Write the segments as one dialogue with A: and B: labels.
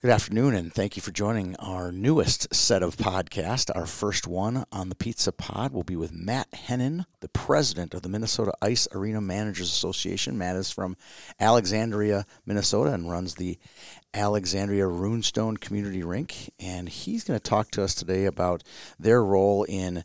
A: Good afternoon, and thank you for joining our newest set of podcasts. Our first one on the Pizza Pod will be with Matt Hennen, the president of the Minnesota Ice Arena Managers Association. Matt is from Alexandria, Minnesota, and runs the Alexandria Runestone Community Rink. And he's going to talk to us today about their role in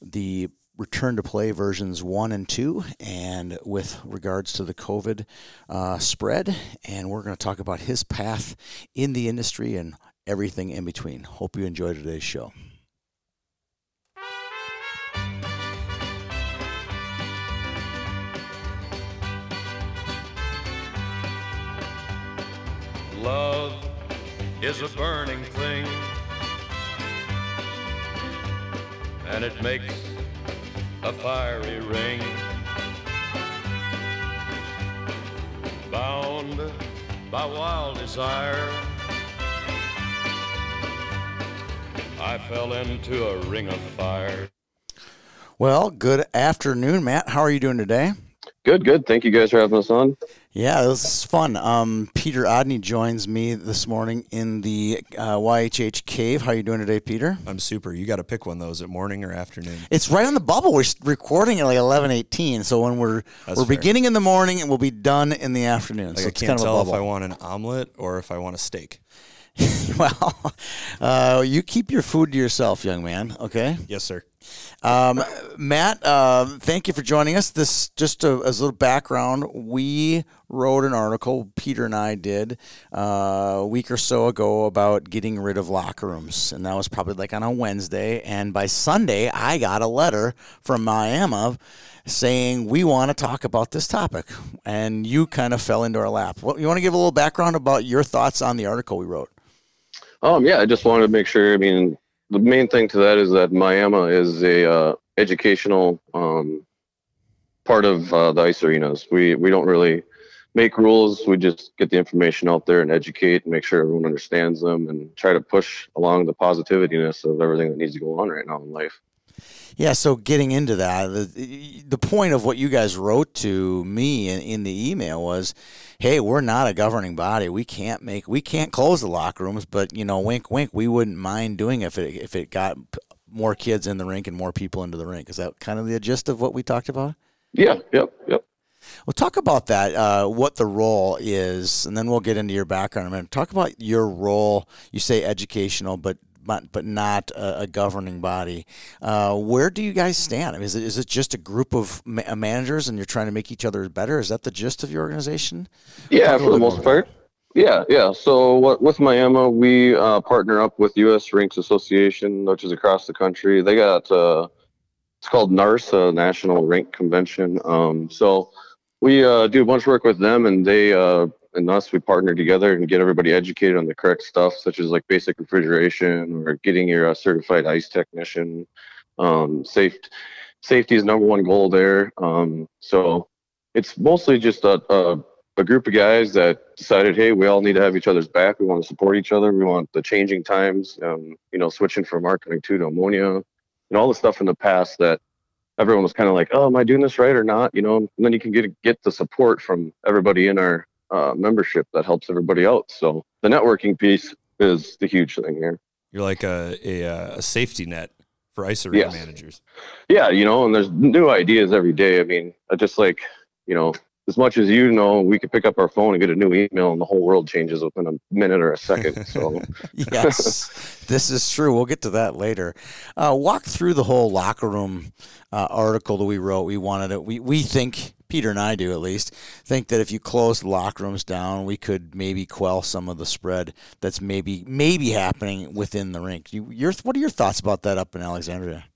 A: the return to play versions one and two, and with regards to the COVID uh, spread. And we're going to talk about his path in the industry and everything in between. Hope you enjoy today's show.
B: Love is a burning thing, and it makes a fiery ring. Bound by wild desire, I fell into a ring of fire.
A: Well, good afternoon, Matt. How are you doing today?
C: Good, good. Thank you guys for having us on.
A: Yeah, this is fun. Um, Peter Odney joins me this morning in the uh, YHH cave. How are you doing today, Peter?
D: I'm super. You got to pick one though. Is it morning or afternoon.
A: It's right on the bubble. We're recording at like eleven eighteen. So when we're
D: That's
A: we're
D: fair.
A: beginning in the morning and we'll be done in the afternoon.
D: Like
A: so
D: I
A: it's
D: can't
A: kind of a
D: tell if
A: bubble.
D: I want an omelet or if I want a steak.
A: well, uh, you keep your food to yourself, young man. Okay.
D: Yes, sir.
A: Um, Matt, uh, thank you for joining us. This just a, as a little background. We wrote an article, Peter and I did, uh, a week or so ago about getting rid of locker rooms, and that was probably like on a Wednesday. And by Sunday, I got a letter from MIAMA saying we want to talk about this topic, and you kind of fell into our lap. Well, you want to give a little background about your thoughts on the article we wrote?
C: Um, yeah, I just wanted to make sure. I mean, the main thing to that is that MIAMA is a uh, educational um, part of uh, the ice arenas. We we don't really make rules. We just get the information out there and educate and make sure everyone understands them and try to push along the positivityness of everything that needs to go on right now in life.
A: Yeah, so getting into that, the, the point of what you guys wrote to me in, in the email was, "Hey, we're not a governing body. We can't make, we can't close the locker rooms, but you know, wink, wink, we wouldn't mind doing it if it if it got more kids in the rink and more people into the rink." Is that kind of the gist of what we talked about?
C: Yeah, yep, yep.
A: Well, talk about that. Uh, what the role is, and then we'll get into your background in a minute. Talk about your role. You say educational, but but, but not a, a governing body. Uh, where do you guys stand? I mean, is it, is it just a group of ma- managers, and you're trying to make each other better? Is that the gist of your organization?
C: Yeah, for the most part. Yeah, yeah. So what, with MIAMA, we uh, partner up with U.S. Rinks Association, which is across the country. They got uh, it's called NARS, uh, National Rink Convention. Um, so we uh, do a bunch of work with them, and they uh, and us we partner together and get everybody educated on the correct stuff, such as like basic refrigeration or getting your uh, certified ice technician. Um, safe safety is number one goal there. Um, so it's mostly just a, a a group of guys that decided, hey, we all need to have each other's back. We want to support each other. We want the changing times, um, you know, switching from two to ammonia, and all the stuff in the past that everyone was kind of like, oh, am I doing this right or not? You know, and then you can get get the support from everybody in our uh, membership that helps everybody out. So the networking piece is the huge thing here.
D: You're like a a, uh, a safety net for ice arena
C: Yes.
D: managers.
C: Yeah, you know, and there's new ideas every day. I mean, I just like, you know, as much as you know, we could pick up our phone and get a new email, and the whole world changes within a minute or a second. So,
A: yes, this is true. We'll get to that later. Uh, walk through the whole locker room uh, article that we wrote. We wanted it. We we think Peter and I do at least think that if you close locker rooms down, we could maybe quell some of the spread that's maybe maybe happening within the rink. You, your what are your thoughts about that up in Alexandria?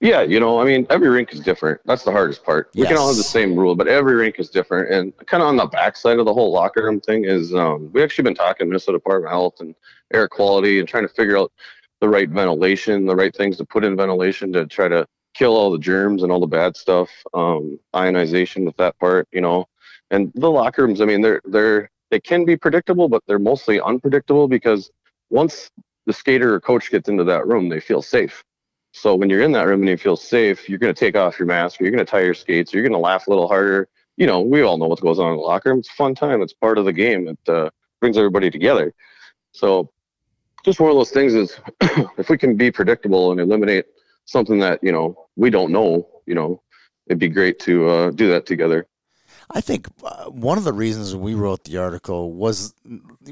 C: Yeah, you know, I mean, every rink is different. That's the hardest part. We can all have the same rule, but every rink is different. And kind of on the backside of the whole locker room thing is um, we actually been talking to Minnesota Department of Health and air quality and trying to figure out the right ventilation, the right things to put in ventilation to try to kill all the germs and all the bad stuff. Um, ionization with that part, you know, and the locker rooms. I mean, they're they're they can be predictable, but they're mostly unpredictable because once the skater or coach gets into that room, they feel safe. So when you're in that room and you feel safe, you're going to take off your mask, you're going to tie your skates, you're going to laugh a little harder. You know, we all know what goes on in the locker room. It's a fun time. It's part of the game. It uh, brings everybody together. So just one of those things is if we can be predictable and eliminate something that you know we don't know, you know, it'd be great to uh, do that together.
A: I think uh, one of the reasons we wrote the article was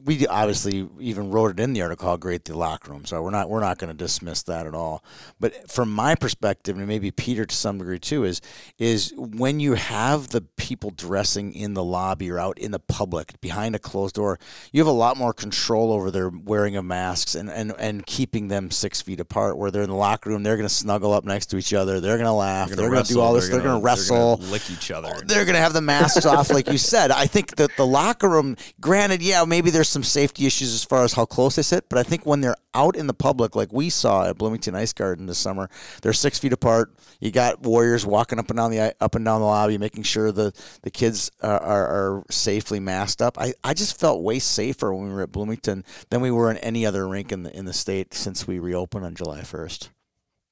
A: we obviously even wrote it in the article how great the locker room. So We're not we're not going to dismiss that at all. But from my perspective, and maybe Peter to some degree too, is is when you have the people dressing in the lobby or out in the public behind a closed door, you have a lot more control over their wearing of masks and and, and keeping them six feet apart. Where they're in the locker room, they're going to snuggle up next to each other. They're going to laugh. They're going to do all this. They're going to wrestle.
D: lick each other.
A: They're going to have the masks off, like you said. I think that the locker room, granted, yeah, maybe there's some safety issues as far as how close they sit, but I think when they're out in the public, like we saw at Bloomington Ice Garden this summer, they're six feet apart. You got warriors walking up and down the up and down the lobby, making sure the the kids are, are, are safely masked up. I, I just felt way safer when we were at Bloomington than we were in any other rink in the in the state since we reopened on July first.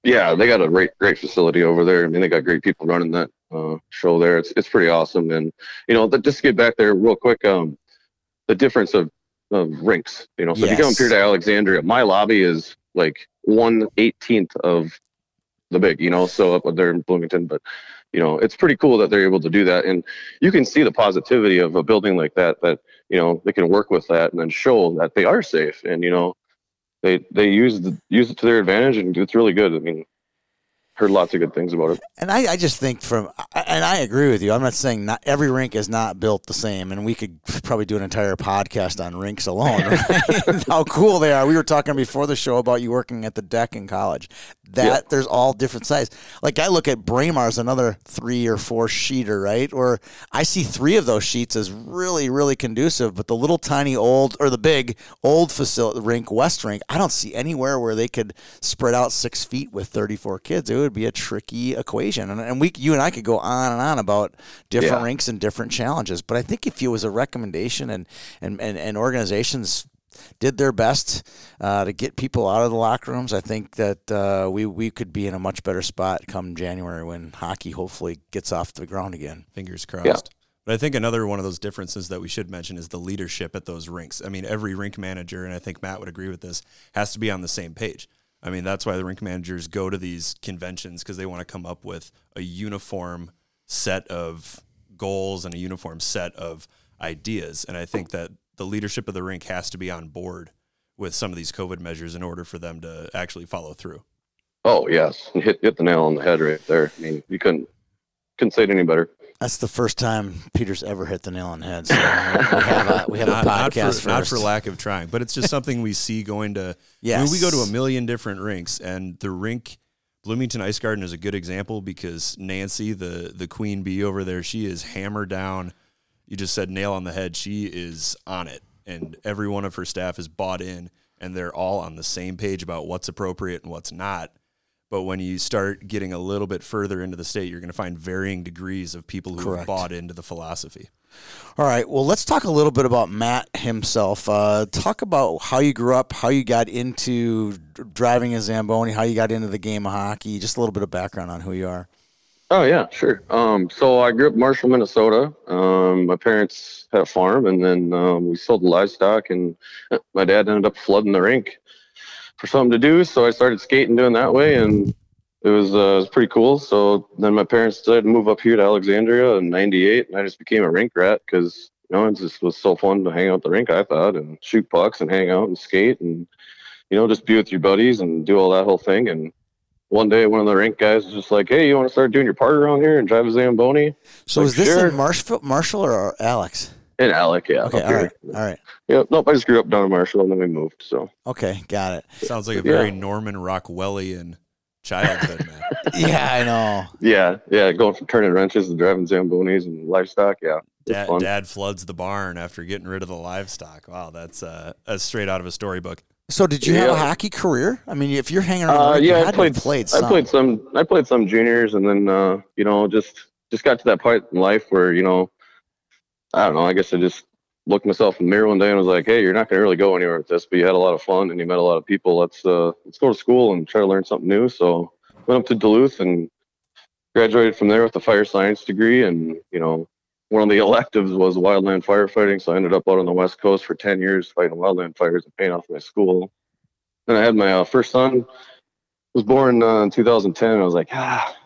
C: Yeah, they got a great great facility over there. I mean, they got great people running that uh, show there. It's it's pretty awesome. And you know, just to get back there real quick, um, the difference of, of rinks. You know, so if you come up here to Alexandria, my lobby is like one eighteenth of the big. You know, so up there in Bloomington, but you know, it's pretty cool that they're able to do that, and you can see the positivity of a building like that. That you know they can work with that and then show that they are safe, and you know they they use the, use it to their advantage, and it's really good. I mean, heard lots of good things about it.
A: And I, I just think from, and I agree with you. I'm not saying not every rink is not built the same, and we could probably do an entire podcast on rinks alone. Right? How cool they are. We were talking before the show about you working at the deck in college. That yeah. there's all different size. Like I look at Braemar's another three or four sheeter, right? Or I see three of those sheets as really, really conducive. But the little tiny old or the big old facility rink, West Rink, I don't see anywhere where they could spread out six feet with 34 kids. It would be a tricky equation. And, and we, you and I could go on and on about different yeah. rinks and different challenges. But I think if it was a recommendation and, and, and, and organizations did their best uh, to get people out of the locker rooms. I think that uh, we we could be in a much better spot come January when hockey hopefully gets off the ground again.
D: Fingers crossed. Yeah. But I think another one of those differences that we should mention is the leadership at those rinks. I mean, every rink manager, and I think Matt would agree with this, has to be on the same page. I mean, that's why the rink managers go to these conventions because they want to come up with a uniform set of goals and a uniform set of ideas. And I think that the leadership of the rink has to be on board with some of these COVID measures in order for them to actually follow through.
C: Oh yes, hit hit the nail on the head right there. I mean, you couldn't couldn't say it any better.
A: That's the first time Peter's ever hit the nail on the head. So we have a, we have not, a podcast
D: not for, not for, lack of trying, but it's just something we see going to. I mean, we go to a million different rinks, and the rink Bloomington Ice Garden is a good example because Nancy, the the queen bee over there, she is hammered down. You just said nail on the head. She is on it, and every one of her staff is bought in, and they're all on the same page about what's appropriate and what's not but when you start getting a little bit further into the state, you're going to find varying degrees of people who Correct. have bought into the philosophy.
A: All right. Well, let's talk a little bit about Matt himself. Uh, talk about how you grew up, how you got into driving a Zamboni, how you got into the game of hockey, just a little bit of background on who you are.
C: Oh yeah, sure. Um, so I grew up in Marshall, Minnesota. Um, my parents had a farm, and then um, we sold the livestock, and my dad ended up flooding the rink for something to do. So I started skating doing that way, and it was uh, it was pretty cool. So then my parents decided to move up here to Alexandria in '98, and I just became a rink rat because you know it just was so fun to hang out the rink. I thought and shoot pucks and hang out and skate and you know just be with your buddies and do all that whole thing. And one day, one of the rink guys was just like, "Hey, you want to start doing your part around here and drive a Zamboni?"
A: So like, is this sure. in Marshall, Marshall or Alex?
C: In Alec, yeah.
A: Okay, all right, all right.
C: Yeah, nope. I just grew up down in Marshall, and then we moved. So
A: okay, got it.
D: Sounds like a very yeah. Norman Rockwellian childhood, man.
A: yeah, I know.
C: Yeah, yeah. Going from turning wrenches to driving zambonis and livestock. Yeah,
D: dad, dad floods the barn after getting rid of the livestock. Wow, that's uh, that's straight out of a storybook.
A: So, did you yeah. have a hockey career? I mean, if you're hanging around, uh,
C: yeah, I played. played some. I played some. I played some juniors, and then uh, you know, just just got to that point in life where you know I don't know. I guess I just looked myself in the mirror one day and was like, "Hey, you're not going to really go anywhere with this, but you had a lot of fun and you met a lot of people. Let's uh, let's go to school and try to learn something new." So went up to Duluth and graduated from there with a fire science degree, and you know, one of the electives was wildland firefighting, so I ended up out on the west coast for ten years fighting wildland fires and paying off my school. Then I had my uh, first son. Was born uh, in 2010. and I was like, ah,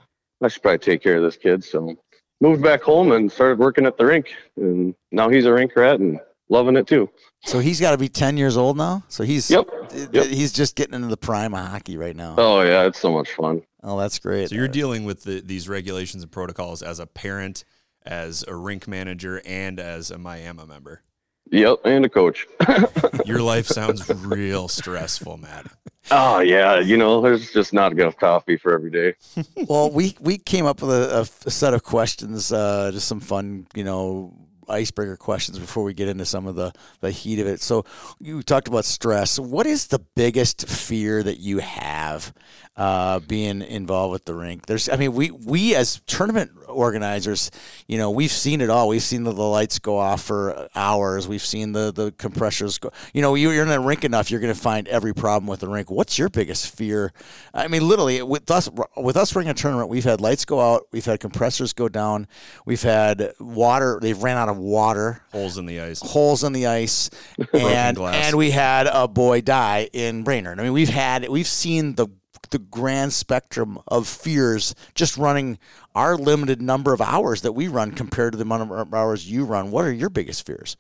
C: I should probably take care of this kid. So moved back home and started working at the rink, and now he's a rink rat and loving it too.
A: So he's got to be 10 years old now. So he's
C: yep. yep.
A: he's just getting into the prime of hockey right now.
C: Oh yeah, it's so much fun.
A: Oh, that's great.
D: So you're dealing with the, these regulations and protocols as a parent, as a rink manager, and as a MIAMA member.
C: Yep, and a coach.
D: Your life sounds real stressful, Matt.
C: Oh yeah, you know, there's just not enough coffee for every day.
A: well, we we came up with a, a set of questions, uh, just some fun, you know, icebreaker questions before we get into some of the, the heat of it. So you talked about stress. What is the biggest fear that you have uh, being involved with the rink? There's, I mean, we we as tournament organizers, you know, we've seen it all. We've seen the, the lights go off for hours. We've seen the the compressors go. You know, you're in a rink enough, you're going to find every problem with the rink. What's your biggest fear? I mean, literally with us with us running a tournament, we've had lights go out, we've had compressors go down, we've had water. They've ran out of water,
D: holes in the ice,
A: holes in the ice, and and we had a boy die in Brainerd. I mean, we've had we've seen the the grand spectrum of fears just running our limited number of hours that we run compared to the amount of hours you run. What are your biggest fears?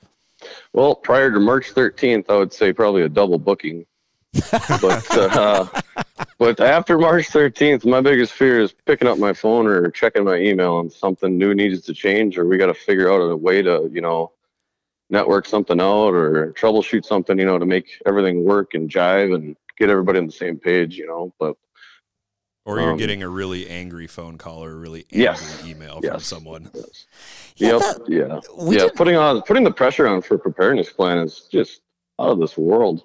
C: Well, prior to March 13th, I would say probably a double booking. but uh, but after March 13th, my biggest fear is picking up my phone or checking my email and something new needs to change, or we got to figure out a way to you know network something out or troubleshoot something, you know, to make everything work and jive and get everybody on the same page, you know. But
D: or you're um, getting a really angry phone call or a really angry yes, email yes, from someone. Yes.
C: Yeah, yep. That, yeah. Yeah. Did, putting on putting the pressure on for preparedness plan is just out of this world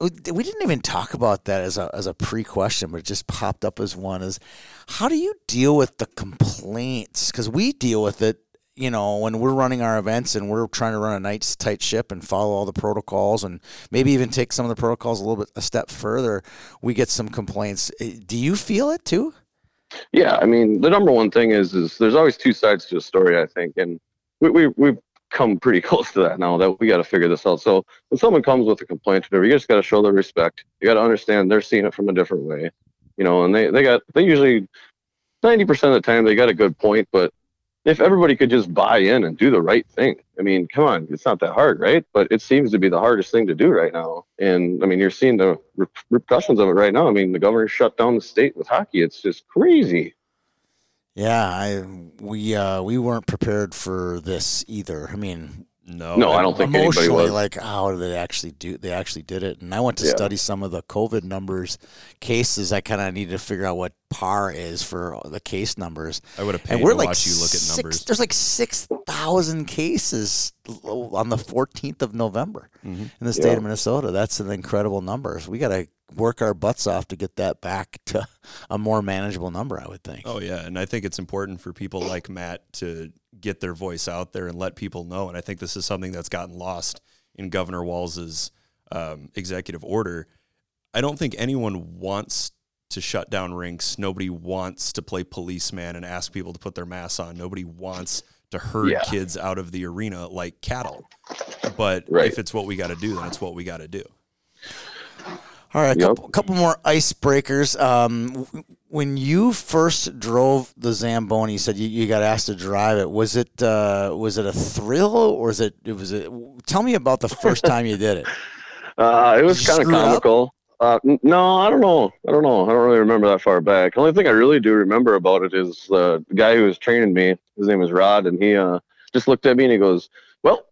A: we didn't even talk about that as a as a pre question, but it just popped up as one. Is how do you deal with the complaints? Because we deal with it, you know, when we're running our events and we're trying to run a nice tight ship and follow all the protocols and maybe even take some of the protocols a little bit a step further. We get some complaints. Eh, do you feel it too?
C: Yeah, I mean, the number one thing is is there's always two sides to a story. I think, and we we we've come pretty close to that now that we got to figure this out. So when someone comes with a complaint, you just got to show their respect. You got to understand they're seeing it from a different way, you know. And they they got they usually ninety percent of the time they got a good point, but if everybody could just buy in and do the right thing, I mean, come on, it's not that hard, right? But it seems to be the hardest thing to do right now. And I mean, you're seeing the repercussions of it right now. I mean, the governor shut down the state with hockey. It's just crazy.
A: Yeah, I we uh, we weren't prepared for this either. I mean,
C: no, no, I don't think emotionally
A: like how did they actually do? They actually did it, and I went to yeah. study some of the COVID numbers, cases. I kind of needed to figure out what par is for the case numbers.
D: I would have paid and we're to like watch you look at six, numbers.
A: There's like six thousand cases on the 14th of November mm-hmm. in the state yeah. of Minnesota. That's an incredible number. So we got to work our butts off to get that back to a more manageable number, I would think.
D: Oh yeah, and I think it's important for people like Matt to get their voice out there and let people know. And I think this is something that's gotten lost in Governor Walz's um, executive order. I don't think anyone wants to shut down rinks. Nobody wants to play policeman and ask people to put their masks on. Nobody wants to herd yeah. kids out of the arena like cattle. But right. if it's what we got to do, then it's what we got to do.
A: All right, a yep. couple, couple, more icebreakers. Um, when you first drove the Zamboni, you said you, you got asked to drive it. Was it uh, was it a thrill or was it? It was. A, tell me about the first time you did it.
C: Uh, it was kind of comical. Uh, no, I don't know. I don't know. I don't really remember that far back. The only thing I really do remember about it is uh, the guy who was training me. His name was Rod, and he uh, just looked at me and he goes, "Well,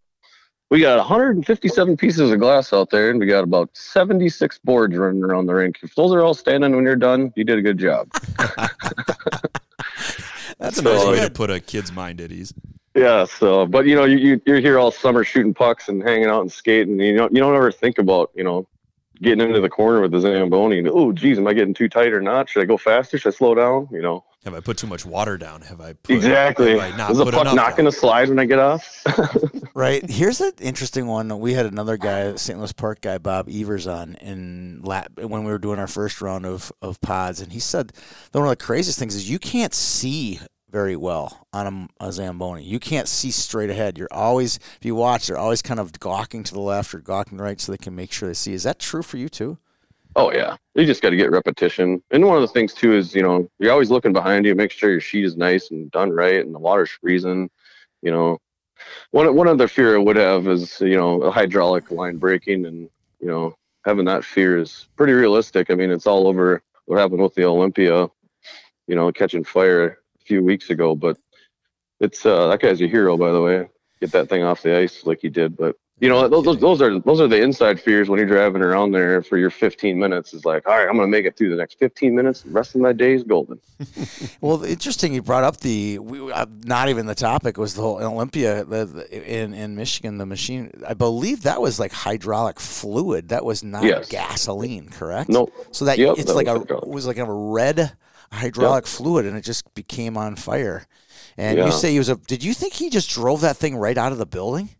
C: we got 157 pieces of glass out there, and we got about 76 boards running around the rink. If those are all standing when you're done, you did a good job.
D: That's so, a nice way to put a kid's mind at ease.
C: Yeah. So, but you know, you, you are here all summer shooting pucks and hanging out and skating. You know, you don't ever think about you know getting into the corner with the Zamboni. And, oh, geez, am I getting too tight or not? Should I go faster? Should I slow down? You know.
D: Have I put too much water down? Have I
C: put, exactly? Have I not Is the puck not going to slide when I get off?
A: right. Here's an interesting one. We had another guy, St. Louis Park guy, Bob Evers, on in lap when we were doing our first round of of pods, and he said that one of the craziest things is you can't see very well on a, a, Zamboni. You can't see straight ahead. You're always, if you watch, they're always kind of gawking to the left or gawking right so they can make sure they see. Is that true for you too?
C: Oh yeah, you just got to get repetition. And one of the things too is you know you're always looking behind you, make sure your sheet is nice and done right, and the water's freezing. You know, one one other fear I would have is you know a hydraulic line breaking, and you know having that fear is pretty realistic. I mean, it's all over what happened with the Olympia, you know, catching fire a few weeks ago. But it's uh, that guy's a hero, by the way. Get that thing off the ice like he did. But you know, those, those are those are the inside fears when you're driving around there for your 15 minutes. Is like, all right, I'm going to make it through the next 15 minutes. The rest of my day is golden.
A: well, interesting. You brought up the we, uh, not even the topic was the whole Olympia in in Michigan. The machine, I believe that was like hydraulic fluid. That was not yes. gasoline, correct?
C: No.
A: So that yep, it's that like was a it was like a red hydraulic yep. fluid, and it just became on fire. And yeah. you say he was a. Did you think he just drove that thing right out of the building?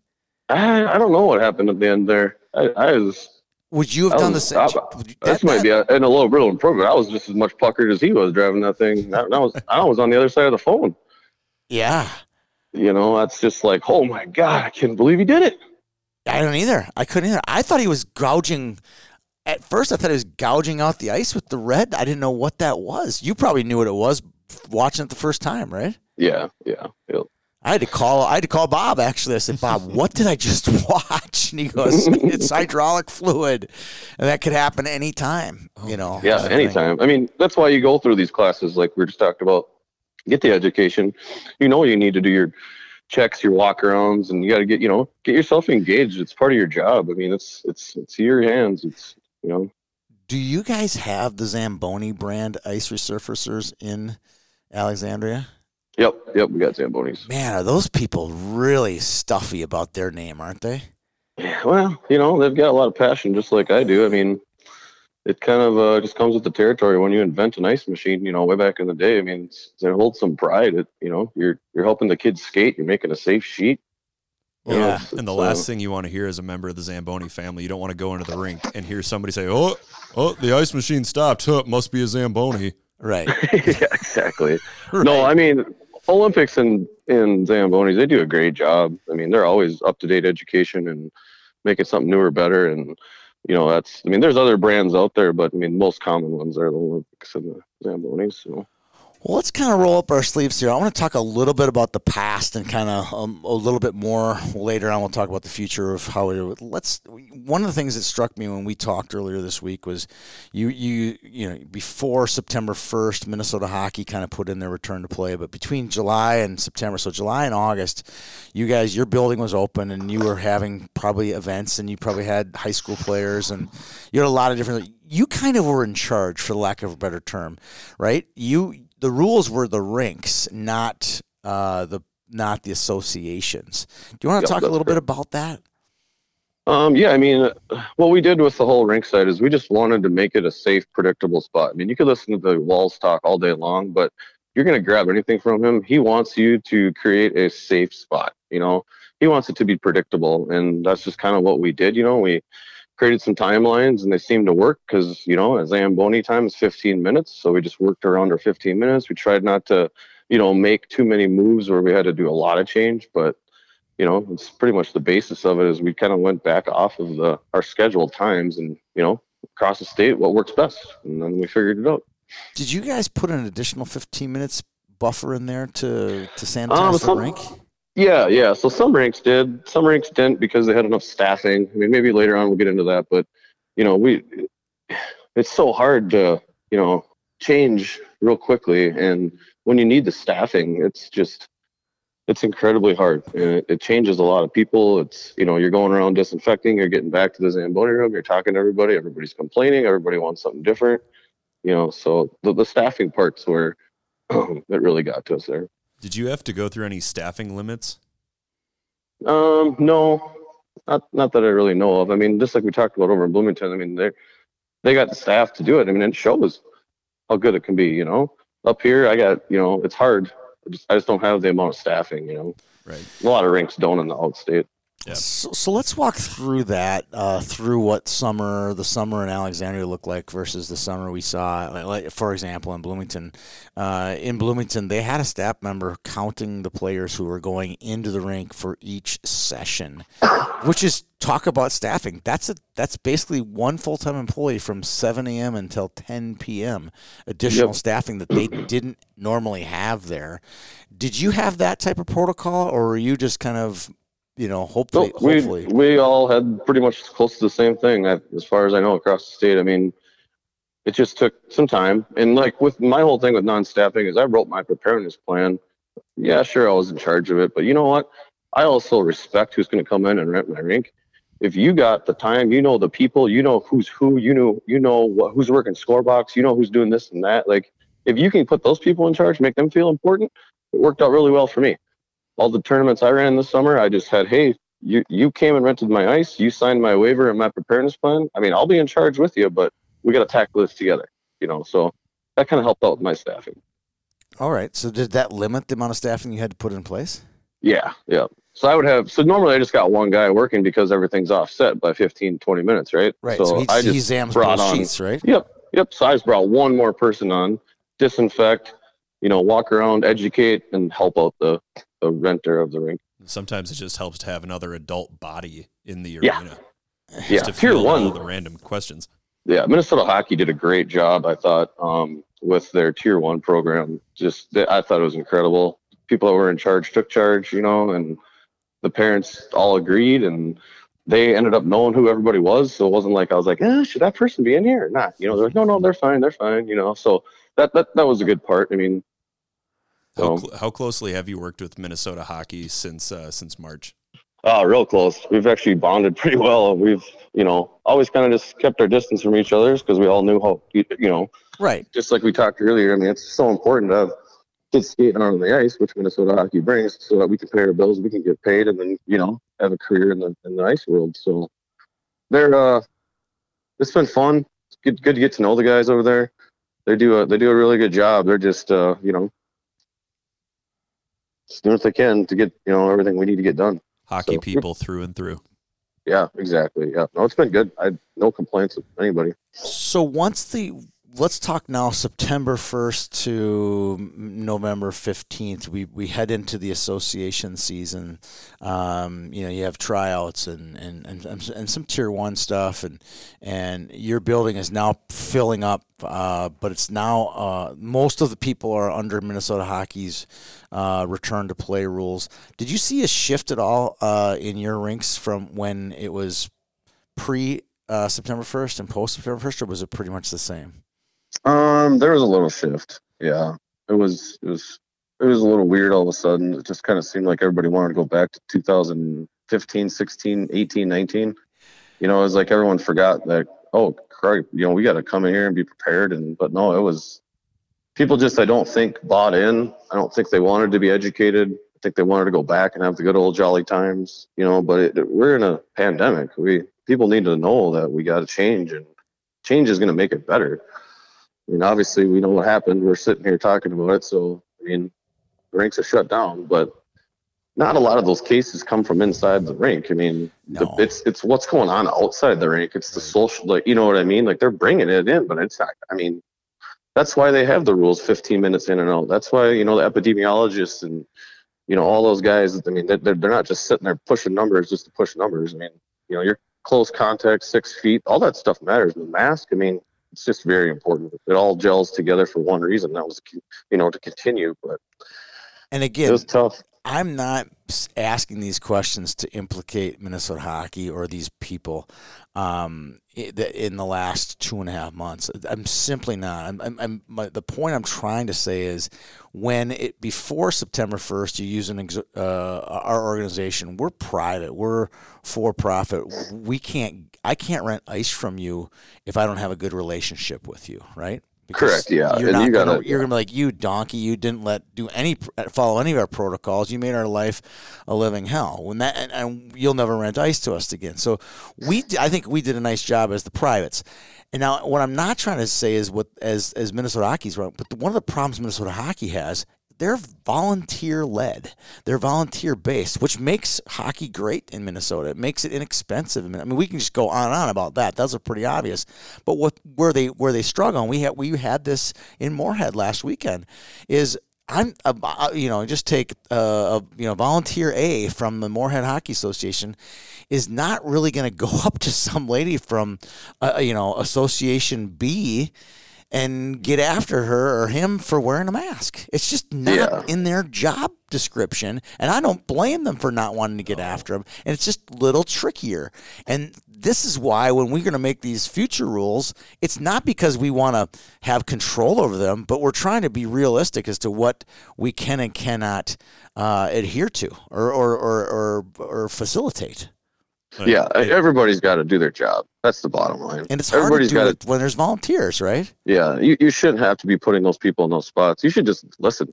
C: I, I don't know what happened at the end there. I, I was.
A: Would you have done
C: was,
A: the same?
C: This might be a, in a little real improvement. I was just as much puckered as he was driving that thing. I, I was I was on the other side of the phone.
A: Yeah.
C: You know, that's just like, oh my god, I can't believe he did it.
A: I don't either. I couldn't either. I thought he was gouging. At first, I thought he was gouging out the ice with the red. I didn't know what that was. You probably knew what it was watching it the first time, right?
C: Yeah, yeah. Yep.
A: I had to call. I had to call Bob. Actually, I said, "Bob, what did I just watch?" And he goes, "It's hydraulic fluid, and that could happen anytime." Oh you know.
C: Yeah, anytime. I mean, that's why you go through these classes, like we just talked about. Get the education. You know, you need to do your checks, your walkarounds, and you got to get you know get yourself engaged. It's part of your job. I mean, it's it's it's your hands. It's you know.
A: Do you guys have the Zamboni brand ice resurfacers in Alexandria?
C: Yep, yep, we got Zambonis.
A: Man, are those people really stuffy about their name, aren't they?
C: Yeah, well, you know, they've got a lot of passion, just like I do. I mean, it kind of uh, just comes with the territory when you invent an ice machine. You know, way back in the day, I mean, it holds some pride. It, you know, you're you're helping the kids skate. You're making a safe sheet.
D: You yeah, know, it's, and the it's, last uh, thing you want to hear as a member of the Zamboni family, you don't want to go into the rink and hear somebody say, "Oh, oh, the ice machine stopped. Huh, must be a Zamboni."
A: Right.
C: yeah, exactly. Right. No, I mean, Olympias and and Zambonis, they do a great job. I mean, they're always up to date education and making something newer, better. And you know, that's I mean, there's other brands out there, but I mean, most common ones are the Olympias and the Zambonis. So.
A: Well, let's kind of roll up our sleeves here. I want to talk a little bit about the past and kind of um, a little bit more later on. We'll talk about the future of how we Let's. One of the things that struck me when we talked earlier this week was you you you know before September first, Minnesota hockey kind of put in their return to play, but between July and September, so July and August, you guys your building was open and you were having probably events and you probably had high school players and you had a lot of different. You kind of were in charge, for lack of a better term, right? You the rules were the rinks, not uh, the not the associations. Do you want to yep, talk a little bit about that?
C: Um, yeah, I mean, what we did with the whole rink site is we just wanted to make it a safe, predictable spot. I mean, you could listen to the Walz talk all day long, but you're going to grab anything from him. He wants you to create a safe spot. You know, he wants it to be predictable, and that's just kind of what we did. You know, we created some timelines and they seemed to work because you know a zamboni time is 15 minutes so we just worked around our 15 minutes. We tried not to you know make too many moves where we had to do a lot of change but you know it's pretty much the basis of it is we kind of went back off of the our scheduled times and you know across the state what works best and then we figured it out.
A: Did you guys put an additional 15 minutes buffer in there to to sanitize um, the some, rink
C: yeah, yeah. So some ranks did, some ranks didn't because they had enough staffing. I mean, maybe later on we'll get into that, but you know, we it's so hard to you know change real quickly, and when you need the staffing, it's just it's incredibly hard, and it, it changes a lot of people. It's you know you're going around disinfecting, you're getting back to the zamboni room, you're talking to everybody, everybody's complaining, everybody wants something different, you know. So the, the staffing parts where it really got to us there.
D: Did you have to go through any staffing limits?
C: Um, no, not not that I really know of. I mean, just like we talked about over in Bloomington, I mean they they got the staff to do it. I mean, it shows how good it can be. You know, up here I got you know it's hard. I just, I just don't have the amount of staffing. You know,
D: right.
C: A lot of rinks don't in the outstate.
A: Yeah. So, so, let's walk through that, uh, through what summer, the summer in Alexandria looked like versus the summer we saw, like, for example, in Bloomington. Uh, in Bloomington, they had a staff member counting the players who were going into the rink for each session, which is talk about staffing. That's a that's basically one full time employee from 7 a.m. until 10 p.m. Additional yep. staffing that they didn't normally have there. Did you have that type of protocol, or were you just kind of you know, hopefully,
C: we,
A: hopefully.
C: We all had pretty much close to the same thing, as far as I know, across the state. I mean, it just took some time. And like with my whole thing with non-staffing is I wrote my preparedness plan. Yeah, sure, I was in charge of it, but you know what? I also respect who's going to come in and rent my rink. If you got the time, you know the people, you know who's who, you know you know what, who's working scorebox, you know who's doing this and that. Like if you can put those people in charge, make them feel important, it worked out really well for me all the tournaments I ran this summer, I just had, hey, you you came and rented my ice, you signed my waiver and my preparedness plan. I mean, I'll be in charge with you, but we got to tackle this together, you know. So that kind of helped out with my staffing.
A: All right. So did that limit the amount of staffing you had to put in place?
C: Yeah, yeah. So I would have. So normally I just got one guy working because everything's offset by 15, 20 minutes, right?
A: Right. So, so I just he brought on sheets, right?
C: Yep, yep. So I just brought one more person on, disinfect, you know, walk around, educate, and help out the the renter of the rink.
D: Sometimes it just helps to have another adult body in the arena.
C: Yeah, yeah. Tier one,
D: the random questions.
C: Yeah, Minnesota Hockey did a great job, I thought, um, with their Tier One program. Just, I thought it was incredible. People that were in charge took charge, you know, and the parents all agreed, and they ended up knowing who everybody was. So it wasn't like I was like, eh, should that person be in here or not? You know, they're like, no, no, they're fine, they're fine. You know, so that that that was a good part. I mean,
D: how, cl- how closely have you worked with Minnesota hockey since uh, since March?
C: Oh, real close. We've actually bonded pretty well. We've, you know, always kind of just kept our distance from each other because we all knew how, you know,
A: right.
C: Just like we talked earlier. I mean, it's so important to have kids skating on the ice, which Minnesota hockey brings, so that we can pay our bills, we can get paid, and then, you know, have a career in the in the ice world. So, they're, uh, it's been fun. It's good, good to get to know the guys over there. They do a they do a really good job. They're just, uh, you know, just doing what they can to get you know everything we need to get done.
D: Hockey so, people through and through.
C: Yeah, exactly. Yeah, no, it's been good. I no complaints of anybody.
A: So once the let's talk now September 1st to November 15th. We, we head into the association season. Um, you know, you have tryouts and, and, and, and some tier one stuff and, and your building is now filling up. Uh, but it's now, uh, most of the people are under Minnesota hockey's, uh, return to play rules. Did you see a shift at all, uh, in your rinks from when it was pre uh, September 1st and post September 1st, or was it pretty much the same?
C: Um, there was a little shift. Yeah, it was it was it was a little weird all of a sudden. It just kind of seemed like everybody wanted to go back to 2015, 16, 18, 19. You know, it was like everyone forgot that. Oh, crap! You know, we got to come in here and be prepared. And but no, it was people just I don't think bought in. I don't think they wanted to be educated. I think they wanted to go back and have the good old jolly times. You know, but it, we're in a pandemic. We people need to know that we got to change and change is going to make it better. I mean, obviously, we know what happened. We're sitting here talking about it. So, I mean, the rinks are shut down, but not a lot of those cases come from inside the rink. I mean, no. the, it's it's what's going on outside the rink. It's the social, like you know what I mean. Like they're bringing it in, but it's not. I mean, that's why they have the rules 15 minutes in and out. That's why you know the epidemiologists and you know all those guys. I mean, they're they're not just sitting there pushing numbers just to push numbers. I mean, you know, your close contact, six feet, all that stuff matters. The mask. I mean, it's just very important. It all gels together for one reason. That was, you know, to continue. But
A: and again,
C: it was tough.
A: I'm not asking these questions to implicate Minnesota hockey or these people um, in the last two and a half months. I'm simply not. I'm, I'm, I'm my, the point I'm trying to say is when it before September 1st, you use an uh, our organization. We're private. We're for profit. We can't. I can't rent ice from you if I don't have a good relationship with you, right?
C: Correct. Yeah,
A: you're and you gotta, gonna, you're gonna be like you donkey. You didn't let do any follow any of our protocols. You made our life a living hell. When that and, and you'll never rent ice to us again. So we, I think we did a nice job as the privates. And now what I'm not trying to say is what as as Minnesota hockey's wrong, but one of the problems Minnesota hockey has they're volunteer led. They're volunteer based, which makes hockey great in Minnesota. It makes it inexpensive. I mean, we can just go on and on about that. Those are pretty obvious. But what where they where they struggle, and we had we had this in Moorhead last weekend, is I'm, uh, you know, just take uh, a, you know, volunteer A from the Moorhead Hockey Association is not really going to go up to some lady from, uh, you know, Association B and get after her or him for wearing a mask. It's just not yeah. in their job description, and I don't blame them for not wanting to get after them. And it's just a little trickier. And this is why when we're going to make these future rules, it's not because we want to have control over them, but we're trying to be realistic as to what we can and cannot uh, adhere to or or or, or, or facilitate.
C: Yeah, everybody's got to do their job. That's the bottom line.
A: And it's hard everybody's to do it when there's volunteers, right?
C: Yeah, you, you shouldn't have to be putting those people in those spots. You should just listen.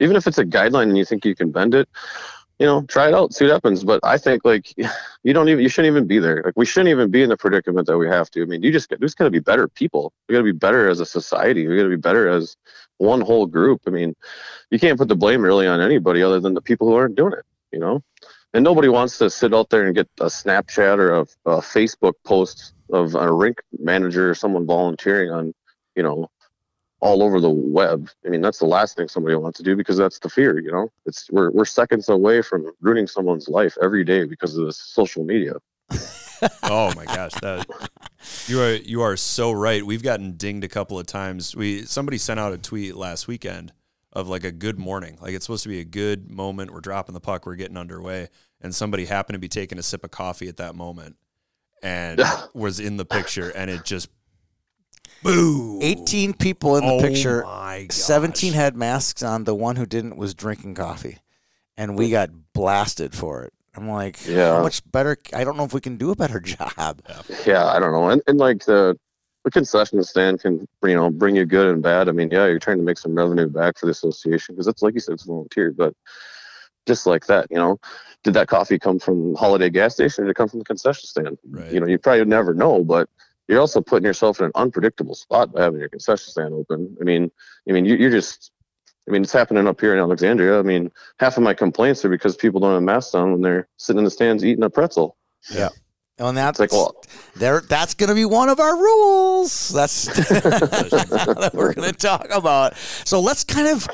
C: Even if it's a guideline and you think you can bend it, you know, try it out, see what happens. But I think like you don't even you shouldn't even be there. Like we shouldn't even be in the predicament that we have to. I mean, you just you just got to be better people. We got to be better as a society. We got to be better as one whole group. I mean, you can't put the blame really on anybody other than the people who aren't doing it. You know and nobody wants to sit out there and get a Snapchat or a, a Facebook post of a rink manager or someone volunteering on, you know, all over the web. I mean, that's the last thing somebody wants to do because that's the fear, you know. It's we're we're seconds away from ruining someone's life every day because of this social media.
D: oh my gosh, that you are you are so right. We've gotten dinged a couple of times. We somebody sent out a tweet last weekend of like a good morning. Like it's supposed to be a good moment. We're dropping the puck. We're getting underway. And somebody happened to be taking a sip of coffee at that moment and was in the picture. And it just, boo.
A: 18 people in the oh picture. 17 had masks on. The one who didn't was drinking coffee. And we got blasted for it. I'm like, yeah. how much better? I don't know if we can do a better job.
C: Yeah, I don't know. And, and like the the concession stand can you know bring you good and bad. I mean, yeah, you're trying to make some revenue back for the association because it's like you said, it's volunteer. But just like that, you know, did that coffee come from Holiday gas station or did it come from the concession stand? Right. You know, you probably never know, but you're also putting yourself in an unpredictable spot by having your concession stand open. I mean, I mean, you, are just, I mean, it's happening up here in Alexandria. I mean, half of my complaints are because people don't have masks on when they're sitting in the stands eating a pretzel.
A: Yeah. Oh, and that's like, well, there. That's going to be one of our rules. That's that we're going to talk about. So let's kind of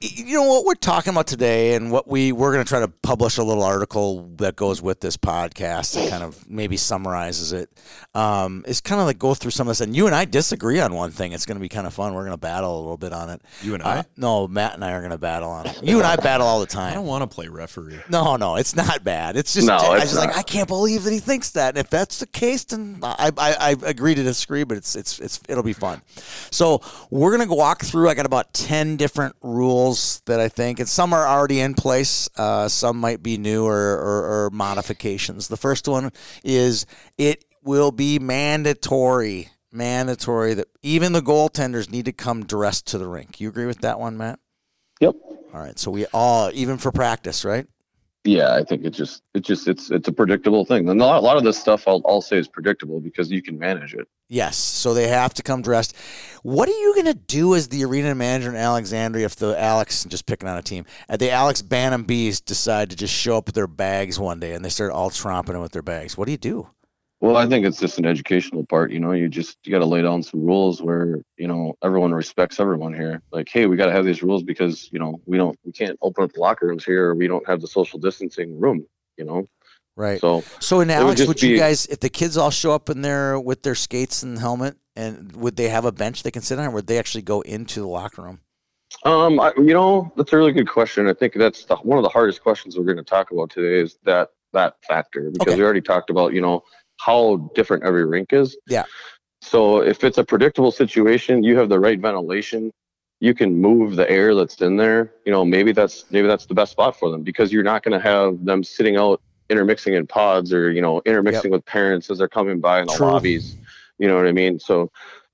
A: you know what? We're talking about today and what we we're going to try to publish a little article that goes with this podcast that kind of maybe summarizes it. Um, is kind of like go through some of this and you and i disagree on one thing. It's going to be kind of fun. We're going to battle a little bit on it.
D: You and i?
A: uh, no matt and i are going to battle on it. You and i battle all the time.
D: i don't want to play referee.
A: No no it's not bad. It's just no, i was like i can't believe that he thinks that. And if that's the case then I, I, I agree to disagree but it's it's it's it'll be fun. So we're going to walk through i got about 10 different rules that I think, and some are already in place. Uh, some might be new or, or, or modifications. The first one is it will be mandatory, mandatory that even the goaltenders need to come dressed to the rink. You agree with that one, Matt?
C: Yep.
A: All right. So we all, even for practice, right?
C: Yeah, I think it just it just it's it's a predictable thing. And a lot, a lot of this stuff I'll, I'll say is predictable because you can manage it.
A: Yes, so they have to come dressed. What are you going to do as the arena manager in Alexandria if the Alex, just picking on a team, at the Alex Bantam Bees decide to just show up with their bags one day and they start all tromping them with their bags? What do you do?
C: Well, I think it's just an educational part. You know, you just you got to lay down some rules where you know everyone respects everyone here. Like, hey, we got to have these rules because you know we don't we can't open up the locker rooms here. Or we don't have the social distancing room. You know.
A: Right. So, so in Alex, would, would you be, guys, if the kids all show up in there with their skates and helmet, and would they have a bench they can sit on, or would they actually go into the locker room?
C: Um, I, you know, that's a really good question. I think that's the, one of the hardest questions we're going to talk about today is that that factor because okay. we already talked about you know how different every rink is.
A: Yeah.
C: So if it's a predictable situation, you have the right ventilation, you can move the air that's in there. You know, maybe that's maybe that's the best spot for them because you're not going to have them sitting out intermixing in pods or you know intermixing yep. with parents as they're coming by in the True. lobbies. You know what I mean? So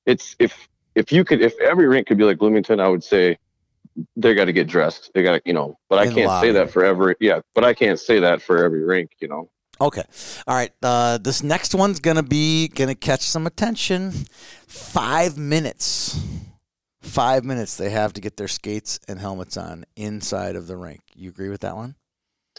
C: it's if if you could if every rink could be like Bloomington, I would say they got to get dressed. They got to you know, but in I can't say that for every yeah, but I can't say that for every rink. You know.
A: Okay. All right. Uh, this next one's going to be going to catch some attention. Five minutes. five minutes they have to get their skates and helmets on inside of the rink. You agree with that one?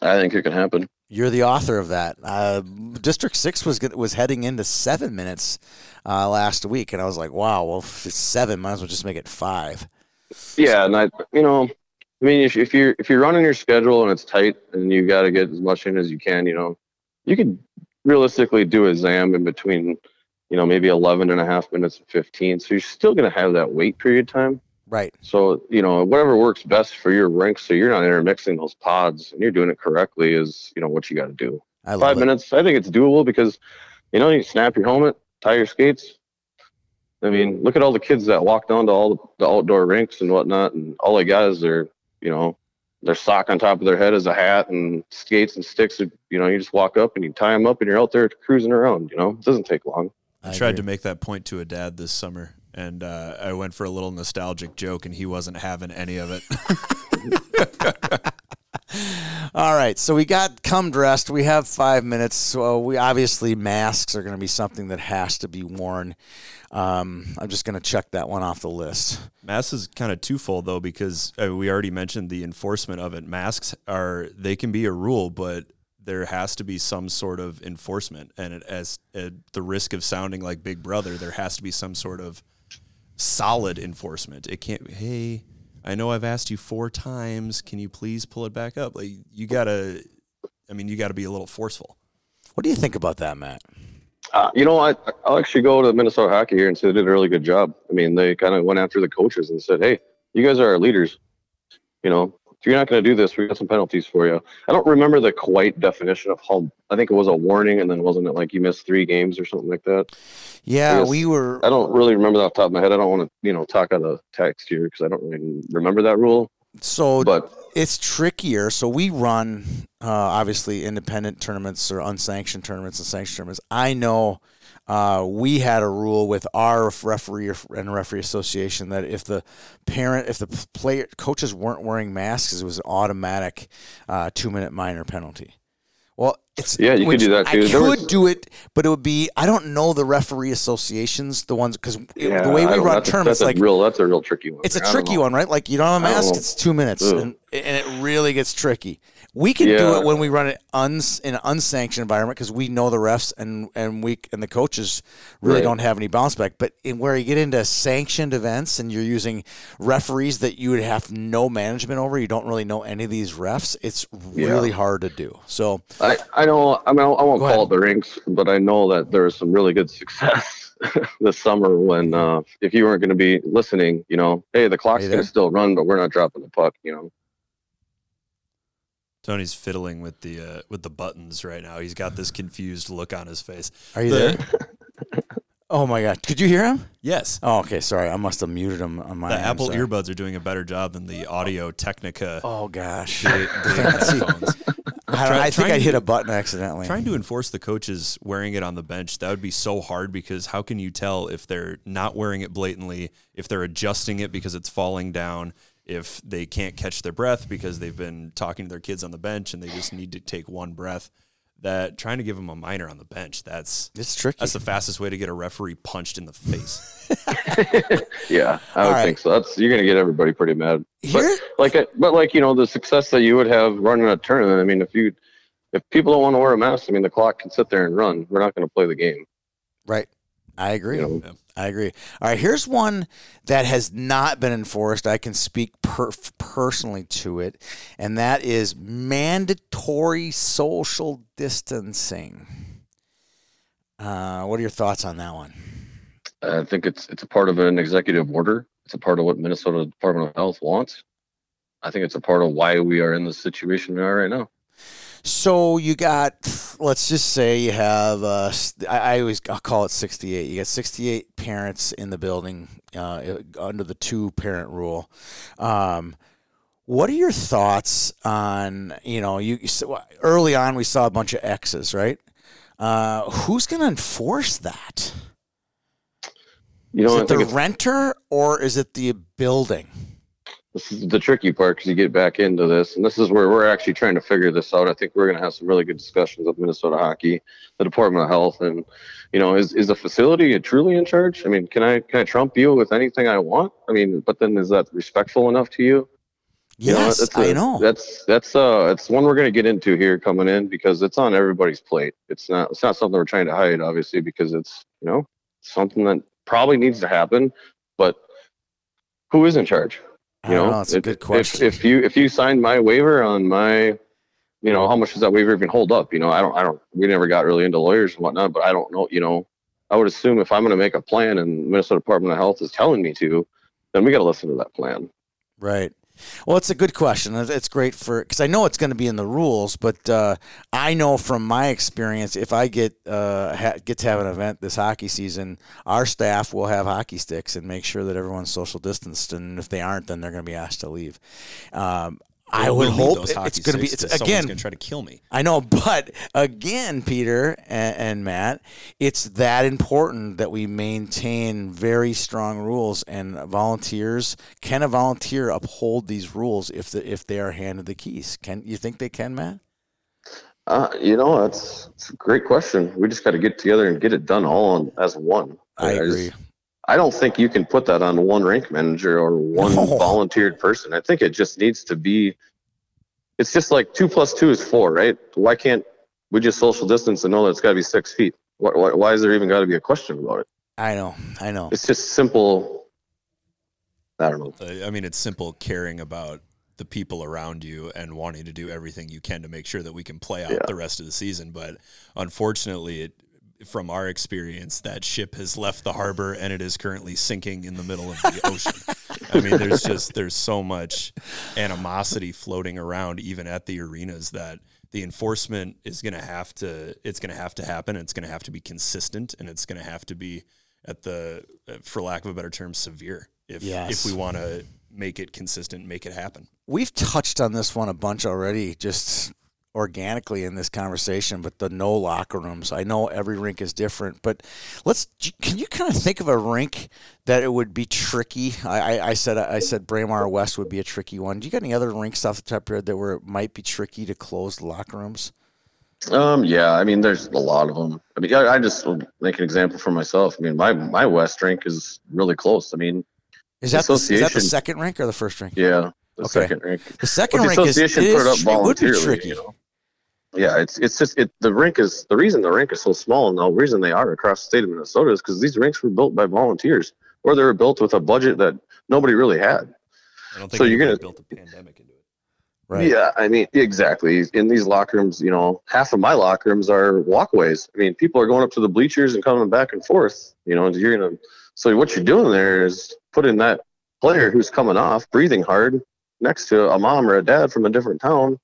C: I think it can happen.
A: You're the author of that. Uh, District Six was was heading into seven minutes uh, last week, and I was like, "Wow, well, if it's seven, might as well just make it five.
C: Yeah, and I, you know, I mean, if, if you're if you're running your schedule and it's tight and you got to get as much in as you can, you know, you could realistically do a zam in between, you know, maybe 11 and a half minutes and 15. So you're still going to have that wait period time.
A: Right.
C: So, you know, whatever works best for your rink so you're not intermixing those pods and you're doing it correctly is, you know, what you got to do. Five it. minutes, I think it's doable because, you know, you snap your helmet, tie your skates. I mean, look at all the kids that walk down to all the outdoor rinks and whatnot, and all they got is their, you know, their sock on top of their head as a hat and skates and sticks. You know, you just walk up and you tie them up and you're out there cruising around. You know, it doesn't take long.
D: I, I tried to make that point to a dad this summer, and uh, I went for a little nostalgic joke, and he wasn't having any of it.
A: All right, so we got come dressed. We have five minutes. So we obviously masks are going to be something that has to be worn. Um, I'm just going to check that one off the list.
D: Masks is kind of twofold though, because uh, we already mentioned the enforcement of it. Masks are they can be a rule, but there has to be some sort of enforcement, and it, as at the risk of sounding like Big Brother, there has to be some sort of solid enforcement. It can't. Hey, I know I've asked you four times. Can you please pull it back up? Like you gotta. I mean, you got to be a little forceful.
A: What do you think about that, Matt?
C: Uh, you know, I, I'll actually go to Minnesota Hockey here and say they did a really good job. I mean, they kind of went after the coaches and said, "Hey, you guys are our leaders. You know, if you're not going to do this, we got some penalties for you." I don't remember the quite definition of how. I think it was a warning, and then wasn't it like you missed three games or something like that?
A: Yeah, guess, we were.
C: I don't really remember that off the top of my head. I don't want to, you know, talk out of text here because I don't really remember that rule.
A: So, but it's trickier. So we run uh, obviously independent tournaments or unsanctioned tournaments and sanctioned tournaments. I know uh, we had a rule with our referee and referee association that if the parent, if the player coaches weren't wearing masks, it was an automatic uh, two minute minor penalty. Well, it's
C: yeah, you could do that too.
A: I there could was... do it, but it would be I don't know the referee associations, the ones because yeah, the way we run tournaments,
C: that's
A: like
C: real, that's a real tricky one.
A: It's a tricky one, right? Like you don't have a mask, it's two minutes, and, and it really gets tricky. We can yeah. do it when we run it uns, in an unsanctioned environment because we know the refs and and we and the coaches really right. don't have any bounce back. But in where you get into sanctioned events and you're using referees that you would have no management over, you don't really know any of these refs. It's really yeah. hard to do. So
C: I I know I mean I won't call ahead. it the rinks, but I know that there is some really good success this summer when uh, if you weren't going to be listening, you know, hey, the clock's going to still run, but we're not dropping the puck, you know.
D: Tony's fiddling with the uh, with the buttons right now. He's got this confused look on his face.
A: Are you the, there? oh my god! Could you hear him?
D: Yes.
A: Oh, okay. Sorry, I must have muted him on my.
D: The
A: end,
D: Apple earbuds are doing a better job than the Audio Technica.
A: Oh gosh. The, the I, Try, I think I hit a button accidentally.
D: Trying to enforce the coaches wearing it on the bench that would be so hard because how can you tell if they're not wearing it blatantly, if they're adjusting it because it's falling down, if they can't catch their breath because they've been talking to their kids on the bench and they just need to take one breath that trying to give them a minor on the bench that's
A: it's tricky.
D: that's the fastest way to get a referee punched in the face.
C: Yeah i would right. think so. That's you're gonna get everybody pretty mad. But like uh, but like you know the success that you would have running a tournament i mean if you if people don't want to wear a mask i mean the clock can sit there and run. We're not going to play the game.
A: Right I agree. You know? I agree. All right, here's one that has not been enforced. I can speak per- personally to it, and that is mandatory social distancing. Uh, what are your thoughts on that one?
C: I think it's it's a part of an executive order. It's a part of what Minnesota Department of Health wants. I think it's a part of why we are in the situation we are right now.
A: So you got, let's just say you have, uh, I, I always I'll call it 68. You got 68 parents in the building uh, under the two parent rule. Um, what are your thoughts on, you know, you so early on we saw a bunch of X's, right? Uh, who's going to enforce that? You know, is it the renter or is it the building?
C: This is the tricky part because you get back into this, and this is where we're actually trying to figure this out. I think we're going to have some really good discussions with Minnesota Hockey, the Department of Health, and you know, is is the facility truly in charge? I mean, can I can I trump you with anything I want? I mean, but then is that respectful enough to you?
A: you yes, know, a, I know.
C: That's that's uh, it's one we're going to get into here coming in because it's on everybody's plate. It's not it's not something we're trying to hide, obviously, because it's you know something that probably needs to happen, but who is in charge?
A: You know, that's a good question.
C: If, if you if you signed my waiver on my, you know, how much does that waiver even hold up? You know, I don't I don't we never got really into lawyers and whatnot, but I don't know. You know, I would assume if I'm going to make a plan and Minnesota Department of Health is telling me to, then we got to listen to that plan.
A: Right. Well, it's a good question. It's great for because I know it's going to be in the rules, but uh, I know from my experience, if I get uh, ha- get to have an event this hockey season, our staff will have hockey sticks and make sure that everyone's social distanced, and if they aren't, then they're going to be asked to leave. Um, I would hope it's going to be. It's again
D: going to try to kill me.
A: I know, but again, Peter and, and, Matt, it's that important that we maintain very strong rules, and volunteers can a volunteer uphold these rules if the, if they are handed the keys? Can you think they can, Matt?
C: Uh, you know, that's, that's a great question. We just got to get together and get it done all on, as one.
A: I, I agree.
C: Just, I don't think you can put that on one rink manager or one no. volunteered person. I think it just needs to be. It's just like two plus two is four, right? Why can't we just social distance and know that it's got to be six feet? Why, why, why is there even got to be a question about it?
A: I know, I know.
C: It's just simple. I don't know.
D: Uh, I mean, it's simple caring about the people around you and wanting to do everything you can to make sure that we can play out yeah. the rest of the season. But unfortunately, it from our experience, that ship has left the harbor and it is currently sinking in the middle of the ocean. I mean, there's just there's so much animosity floating around, even at the arenas, that the enforcement is going to have to it's going to have to happen. It's going to have to be consistent, and it's going to have to be at the, uh, for lack of a better term, severe. If yes. if we want to make it consistent, make it happen.
A: We've touched on this one a bunch already, just organically in this conversation, but the no locker rooms. I know every rink is different, but let's. Can you kind of think of a rink that it would be tricky? I, I, I said I said Braemar West would be a tricky one. Do you got any other rinks off the top of your head that where it might be tricky to close the locker rooms?
C: Um, yeah, I mean, there's a lot of them. I mean, I, I just make an example for myself. I mean, my my West rink is really close. I mean,
A: is that, the, is that the second rink or the first rink?
C: Yeah, the okay. second rink.
A: The second rink is, it, is, it would be tricky. You know?
C: Yeah, it's it's just it. The rink is the reason the rink is so small, and the reason they are across the state of Minnesota is because these rinks were built by volunteers, or they were built with a budget that nobody really had.
D: I don't think so. You're gonna build a pandemic into it.
C: Right. Yeah, I mean, exactly. In these locker rooms, you know, half of my locker rooms are walkways. I mean, people are going up to the bleachers and coming back and forth. You know, you're gonna. So what you're doing there is putting that player who's coming off, breathing hard, next to a mom or a dad from a different town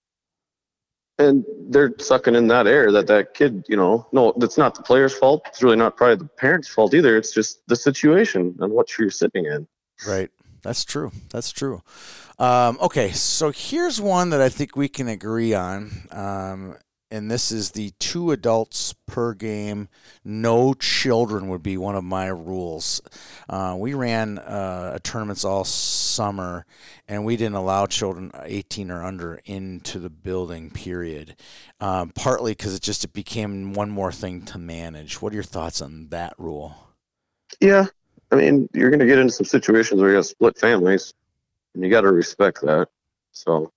C: and they're sucking in that air that that kid you know no that's not the player's fault. It's really not probably the parents fault either. It's just the situation and what you're sitting in.
A: Right. That's true. That's true. Um, okay. So here's one that i think we can agree on. Um, and this is the two adults per game. No children would be one of my rules. Uh, we ran uh, tournaments all summer, and we didn't allow children 18 or under into the building. Period. Um, partly because it just it became one more thing to manage. What are your thoughts on that rule?
C: Yeah, I mean, you're going to get into some situations where you have split families, and you got to respect that. So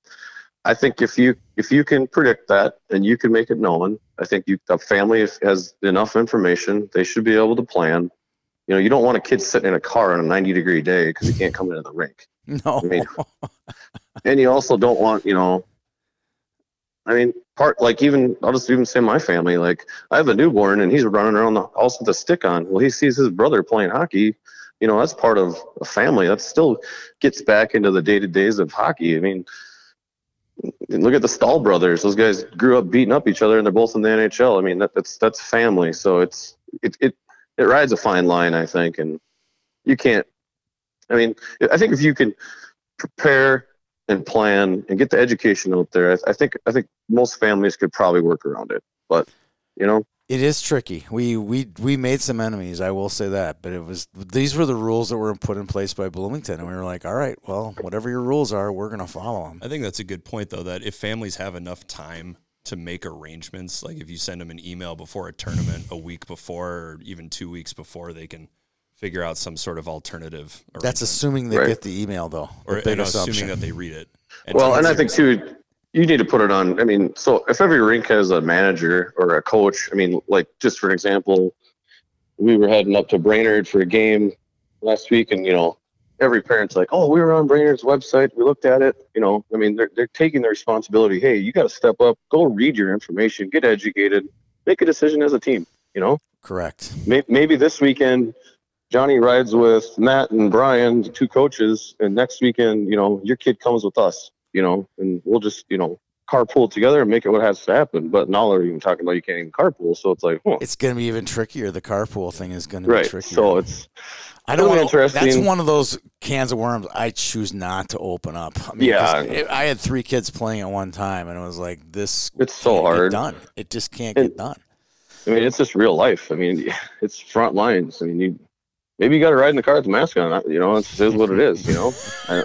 C: I think if you if you can predict that and you can make it known, I think you the family has enough information. They should be able to plan. You know, you don't want a kid sitting in a car on a 90 degree day because he can't come into the rink.
A: No. I mean,
C: and you also don't want you know. I mean, part like even I'll just even say my family. Like I have a newborn and he's running around the house with a stick on. Well, he sees his brother playing hockey. You know, that's part of a family. That still gets back into the day to days of hockey. I mean look at the Staal brothers. Those guys grew up beating up each other, and they're both in the NHL. I mean, that, that's that's family. So it's it it it rides a fine line, I think, and you can't. I mean, I think if you can prepare and plan and get the education out there, I, I think I think most families could probably work around it. But you know,
A: It is tricky. We we we made some enemies. I will say that, but it was these were the rules that were put in place by Bloomington, and we were like, all right, well, whatever your rules are, we're going to follow them.
D: I think that's a good point, though. That if families have enough time to make arrangements, like if you send them an email before a tournament a week before, or even two weeks before, they can figure out some sort of alternative.
A: That's assuming they right. get the email, though.
D: Or assuming that they read it.
C: And well, and I think too you need to put it on. I mean, so if every rink has a manager or a coach, I mean, like just for example, we were heading up to Brainerd for a game last week, and you know, every parent's like, "Oh, we were on Brainerd's website. We looked at it." You know, I mean, they're they're taking the responsibility. Hey, you got to step up, go read your information, get educated, make a decision as a team. You know,
A: correct.
C: Maybe, maybe this weekend Johnny rides with Matt and Brian, the two coaches, and next weekend, you know, your kid comes with us you know, and we'll just, you know, carpool together and make it what has to happen. But now they're even talking about you can't even carpool. So it's like, huh.
A: it's going to be even trickier. The carpool thing is going to be
C: right.
A: trickier.
C: So it's,
A: I don't really want That's one of those cans of worms I choose not to open up. I mean,
C: yeah,
A: it, I had three kids playing at one time, and it was like this.
C: It's so hard.
A: done. It just can't and, get done.
C: I mean, it's just real life. I mean, it's front lines. I mean, you maybe you got to ride in the car with the mask on. You know, it's, is what it is. You know.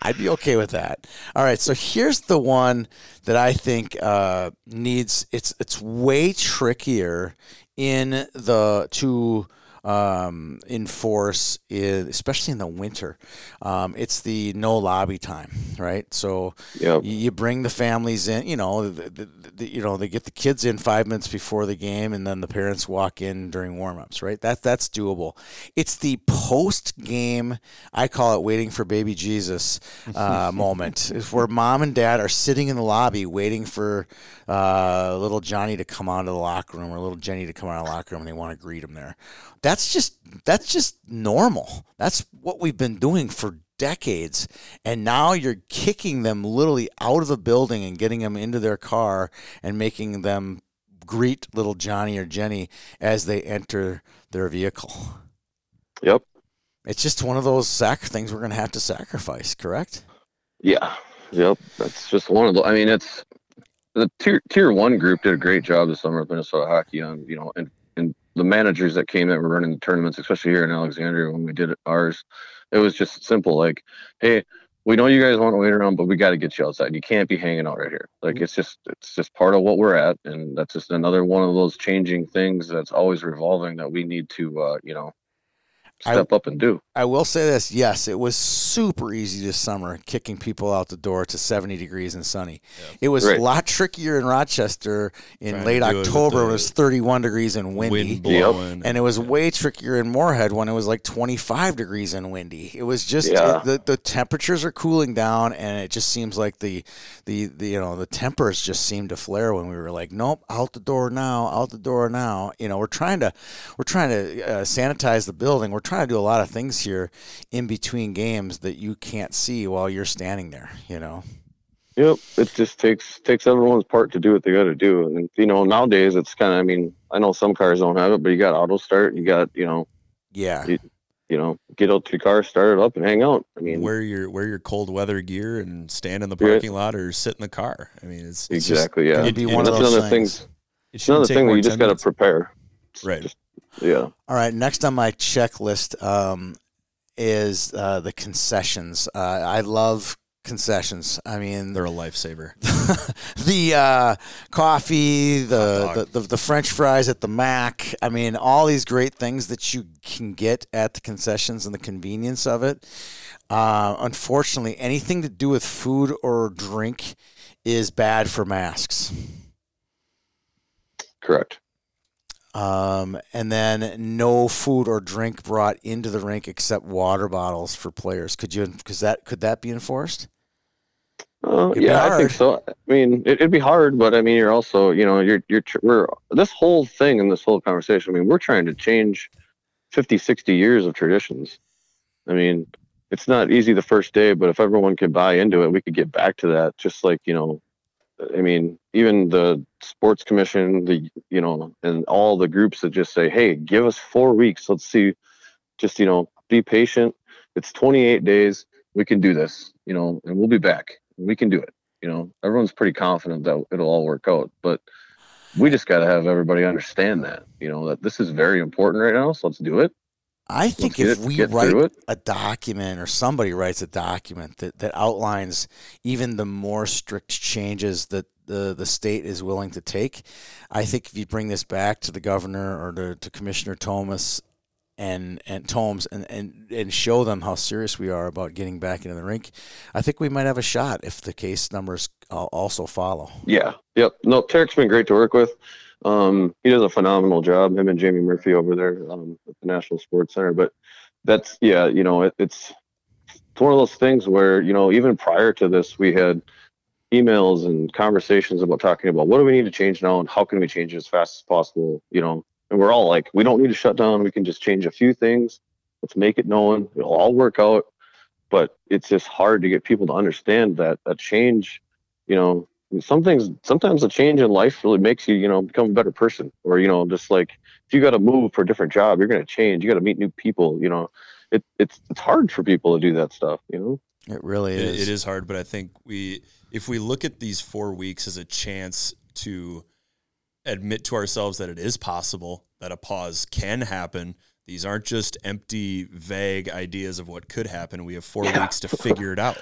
A: I'd be okay with that. All right, so here's the one that I think uh, needs it's it's way trickier in the to um, enforce, is, especially in the winter. Um, it's the no lobby time, right? So
C: yep.
A: you, you, bring the families in. You know, the, the, the, you know they get the kids in five minutes before the game, and then the parents walk in during warmups, right? That that's doable. It's the post game. I call it waiting for baby Jesus uh, moment, where mom and dad are sitting in the lobby waiting for uh, little Johnny to come out of the locker room or little Jenny to come out of the locker room, and they want to greet him there that's just that's just normal. That's what we've been doing for decades. And now you're kicking them literally out of the building and getting them into their car and making them greet little Johnny or Jenny as they enter their vehicle.
C: Yep.
A: It's just one of those sac things we're going to have to sacrifice, correct?
C: Yeah. Yep. That's just one of the I mean it's the tier tier 1 group did a great job this summer with Minnesota hockey on, you know, and the managers that came that were running the tournaments, especially here in Alexandria when we did ours, it was just simple like, hey, we know you guys want to wait around, but we got to get you outside. You can't be hanging out right here. Like it's just it's just part of what we're at, and that's just another one of those changing things that's always revolving that we need to uh, you know step
A: I,
C: up and do.
A: I will say this: yes, it was super easy this summer, kicking people out the door to 70 degrees and sunny. It was right. a lot trickier in Rochester in Trying late October. It, it, was 31 degrees and windy,
D: wind
A: and it was way trickier in Moorhead when it was like 25 degrees and windy. It was just yeah. it, the the temperatures are cooling down, and it just seems like the, the the you know the tempers just seemed to flare when we were like, nope, out the door now, out the door now. You know, we're trying to we're trying to uh, sanitize the building. We're trying to do a lot of things here in between games that you can't see while you're standing there, you know.
C: Yep, it just takes takes everyone's part to do what they got to do, and you know nowadays it's kind of. I mean, I know some cars don't have it, but you got auto start, you got you know.
A: Yeah.
C: You, you know, get out to your car, start it up, and hang out. I mean,
D: wear your wear your cold weather gear and stand in the parking lot or sit in the car. I mean, it's,
C: it's exactly just, yeah.
A: It'd be one of those another things. things
C: it's another thing that you just got to prepare.
D: Right. Just,
C: yeah.
A: All right. Next on my checklist um, is uh, the concessions. Uh, I love concessions. I mean,
D: they're a lifesaver.
A: the uh, coffee, the, the, the the French fries at the Mac. I mean, all these great things that you can get at the concessions and the convenience of it. Uh, unfortunately, anything to do with food or drink is bad for masks.
C: Correct.
A: Um, and then no food or drink brought into the rink except water bottles for players. Could you? Because that could that be enforced?
C: Uh, yeah, I think so. I mean, it, would be hard, but I mean, you're also, you know, you're you're we're this whole thing and this whole conversation. I mean, we're trying to change 50, 60 years of traditions. I mean, it's not easy the first day, but if everyone could buy into it, we could get back to that. Just like you know, I mean, even the sports commission, the you know, and all the groups that just say, "Hey, give us four weeks. Let's see. Just you know, be patient. It's 28 days. We can do this. You know, and we'll be back. We can do it. You know, everyone's pretty confident that it'll all work out. But we just got to have everybody understand that, you know, that this is very important right now. So let's do it.
A: I think if we write a document or somebody writes a document that, that outlines even the more strict changes that the, the state is willing to take, I think if you bring this back to the governor or to, to Commissioner Thomas and and Tomes and, and and show them how serious we are about getting back into the rink, I think we might have a shot if the case numbers also follow.
C: Yeah. Yep. No, Tarek's been great to work with. Um, he does a phenomenal job. Him and Jamie Murphy over there um, at the National Sports Center. But that's yeah, you know, it, it's it's one of those things where you know even prior to this, we had emails and conversations about talking about what do we need to change now and how can we change it as fast as possible. You know, and we're all like, we don't need to shut down. We can just change a few things. Let's make it known. It'll all work out. But it's just hard to get people to understand that a change, you know, some things, sometimes a change in life really makes you, you know, become a better person. Or, you know, just like if you got to move for a different job, you're going to change. You got to meet new people, you know. It, it's it's hard for people to do that stuff, you know.
A: It really is.
D: It, it is hard, but I think we, if we look at these four weeks as a chance to admit to ourselves that it is possible that a pause can happen. These aren't just empty, vague ideas of what could happen. We have four yeah. weeks to figure it out.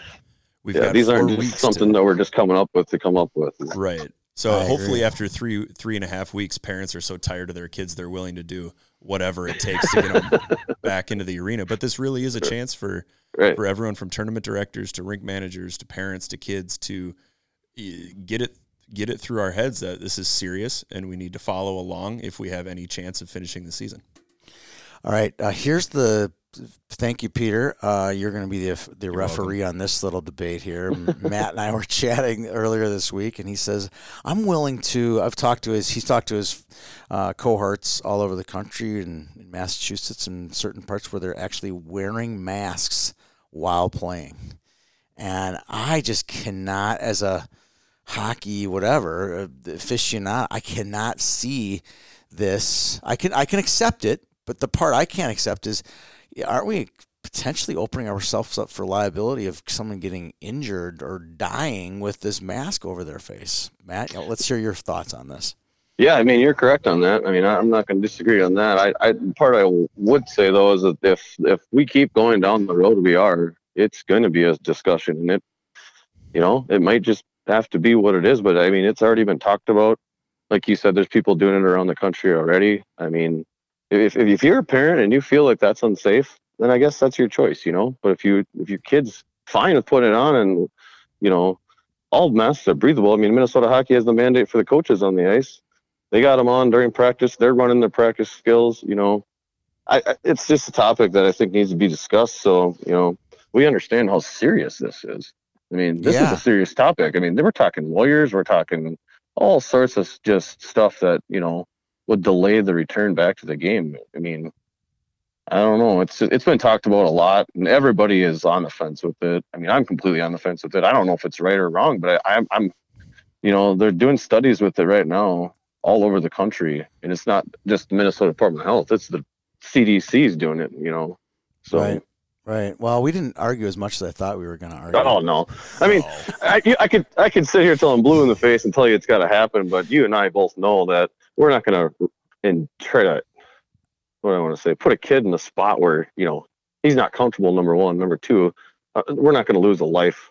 C: We've yeah, got these aren't just something to, that we're just coming up with to come up with.
D: Right. So I hopefully, agree. after three three and a half weeks, parents are so tired of their kids they're willing to do whatever it takes to get them back into the arena. But this really is a chance for right. for everyone from tournament directors to rink managers to parents to kids to get it get it through our heads that this is serious and we need to follow along if we have any chance of finishing the season.
A: All right, uh, here's the thank you, Peter. Uh, you're going to be the the you're referee welcome. on this little debate here. Matt and I were chatting earlier this week, and he says I'm willing to. I've talked to his. He's talked to his uh, cohorts all over the country and in Massachusetts and certain parts where they're actually wearing masks while playing, and I just cannot as a hockey, whatever, uh, aficionado, I cannot see this. I can I can accept it, but the part I can't accept is, aren't we potentially opening ourselves up for liability of someone getting injured or dying with this mask over their face? Matt, let's hear your thoughts on this.
C: Yeah, I mean you're correct on that. I mean I'm not going to disagree on that. I, I part I would say though is that if if we keep going down the road we are, it's going to be a discussion, and it, you know, it might just have to be what it is. But I mean, it's already been talked about. Like you said, there's people doing it around the country already. I mean, if if you're a parent and you feel like that's unsafe, then I guess that's your choice, you know. But if you if your kid's fine with putting it on and you know, all masks are breathable. I mean, Minnesota hockey has the mandate for the coaches on the ice. They got them on during practice. They're running their practice skills. You know, I, I, it's just a topic that I think needs to be discussed. So you know, we understand how serious this is. I mean, this yeah. is a serious topic. I mean, we're talking lawyers, we're talking all sorts of just stuff that, you know, would delay the return back to the game. I mean, I don't know. It's it's been talked about a lot, and everybody is on the fence with it. I mean, I'm completely on the fence with it. I don't know if it's right or wrong, but I, I'm, I'm, you know, they're doing studies with it right now all over the country, and it's not just the Minnesota Department of Health; it's the CDC is doing it. You know, so
A: right. Right. Well, we didn't argue as much as I thought we were going to argue.
C: Oh no. I mean, oh. I, I could I could sit here till I'm blue in the face and tell you it's got to happen, but you and I both know that we're not going to and try to what I want to say put a kid in a spot where you know he's not comfortable. Number one, number two, uh, we're not going to lose a life.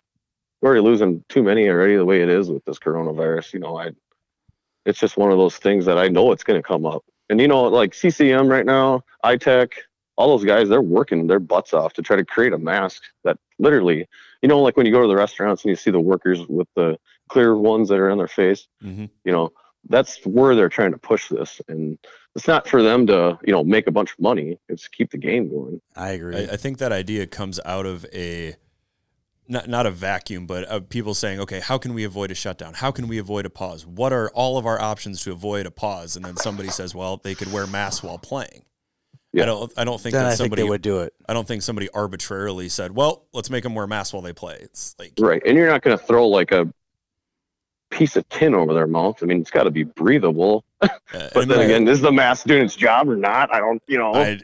C: We're already losing too many already the way it is with this coronavirus. You know, I it's just one of those things that I know it's going to come up. And you know, like CCM right now, iTech, all those guys they're working their butts off to try to create a mask that literally you know like when you go to the restaurants and you see the workers with the clear ones that are on their face mm-hmm. you know that's where they're trying to push this and it's not for them to you know make a bunch of money it's keep the game going
A: i agree
D: i, I think that idea comes out of a not, not a vacuum, but of people saying, okay, how can we avoid a shutdown? How can we avoid a pause? What are all of our options to avoid a pause? And then somebody says, well, they could wear masks while playing. Yeah. I don't. I don't think
A: then
D: that
A: I
D: somebody
A: think would do it.
D: I don't think somebody arbitrarily said, "Well, let's make them wear masks while they play." It's like
C: right, and you're not going to throw like a piece of tin over their mouth. I mean, it's got to be breathable. Uh, but then again, is the mask doing its job or not? I don't. You know. I,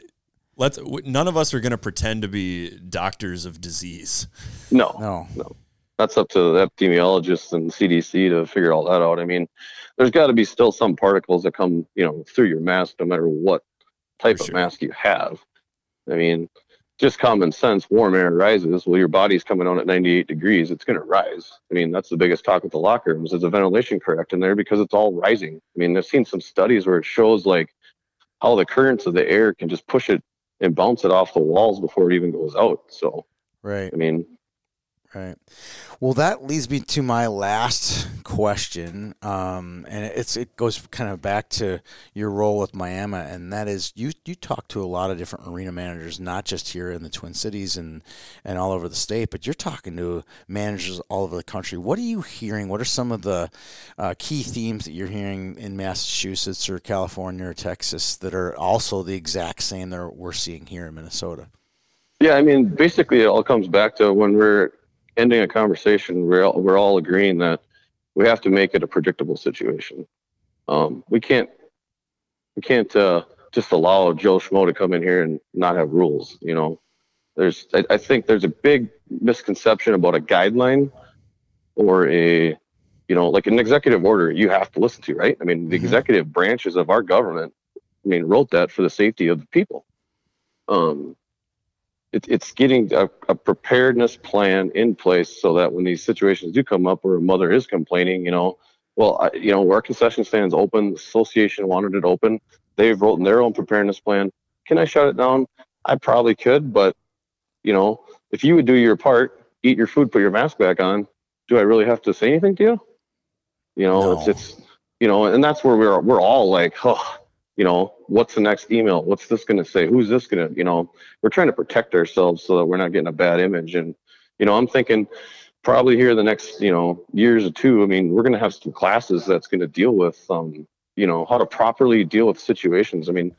D: let's. None of us are going to pretend to be doctors of disease.
C: No. No. No. That's up to the epidemiologists and CDC to figure all that out. I mean, there's got to be still some particles that come, you know, through your mask, no matter what type sure. of mask you have. I mean, just common sense, warm air rises. Well, your body's coming on at 98 degrees, it's going to rise. I mean, that's the biggest talk with the locker rooms is the ventilation correct in there because it's all rising. I mean, I've seen some studies where it shows like how the currents of the air can just push it and bounce it off the walls before it even goes out. So,
A: right.
C: I mean,
A: Right. Well, that leads me to my last question, um, and it's it goes kind of back to your role with MIAMA, and that is you you talk to a lot of different arena managers, not just here in the Twin Cities and and all over the state, but you're talking to managers all over the country. What are you hearing? What are some of the uh, key themes that you're hearing in Massachusetts or California or Texas that are also the exact same that we're seeing here in Minnesota?
C: Yeah, I mean, basically, it all comes back to when we're ending a conversation, we're all, we're all agreeing that we have to make it a predictable situation. Um, we can't we can't uh, just allow Joe Schmo to come in here and not have rules. You know, there's I, I think there's a big misconception about a guideline or a you know like an executive order you have to listen to, right? I mean, the mm-hmm. executive branches of our government, I mean, wrote that for the safety of the people. Um, it, it's getting a, a, preparedness plan in place so that when these situations do come up where a mother is complaining, you know, well, I, you know, our concession stands open, the association wanted it open. They've written their own preparedness plan. Can I shut it down? I probably could, but you know, if you would do your part, eat your food, put your mask back on, do I really have to say anything to you? You know, no. it's it's you know, and that's where we're we're all like, oh, you know, what's the next email? What's this going to say? Who's this going to, you know, we're trying to protect ourselves so that we're not getting a bad image. And, you know, I'm thinking probably here the next, you know, years or two, I mean, we're going to have some classes that's going to deal with, um, you know, how to properly deal with situations. I mean,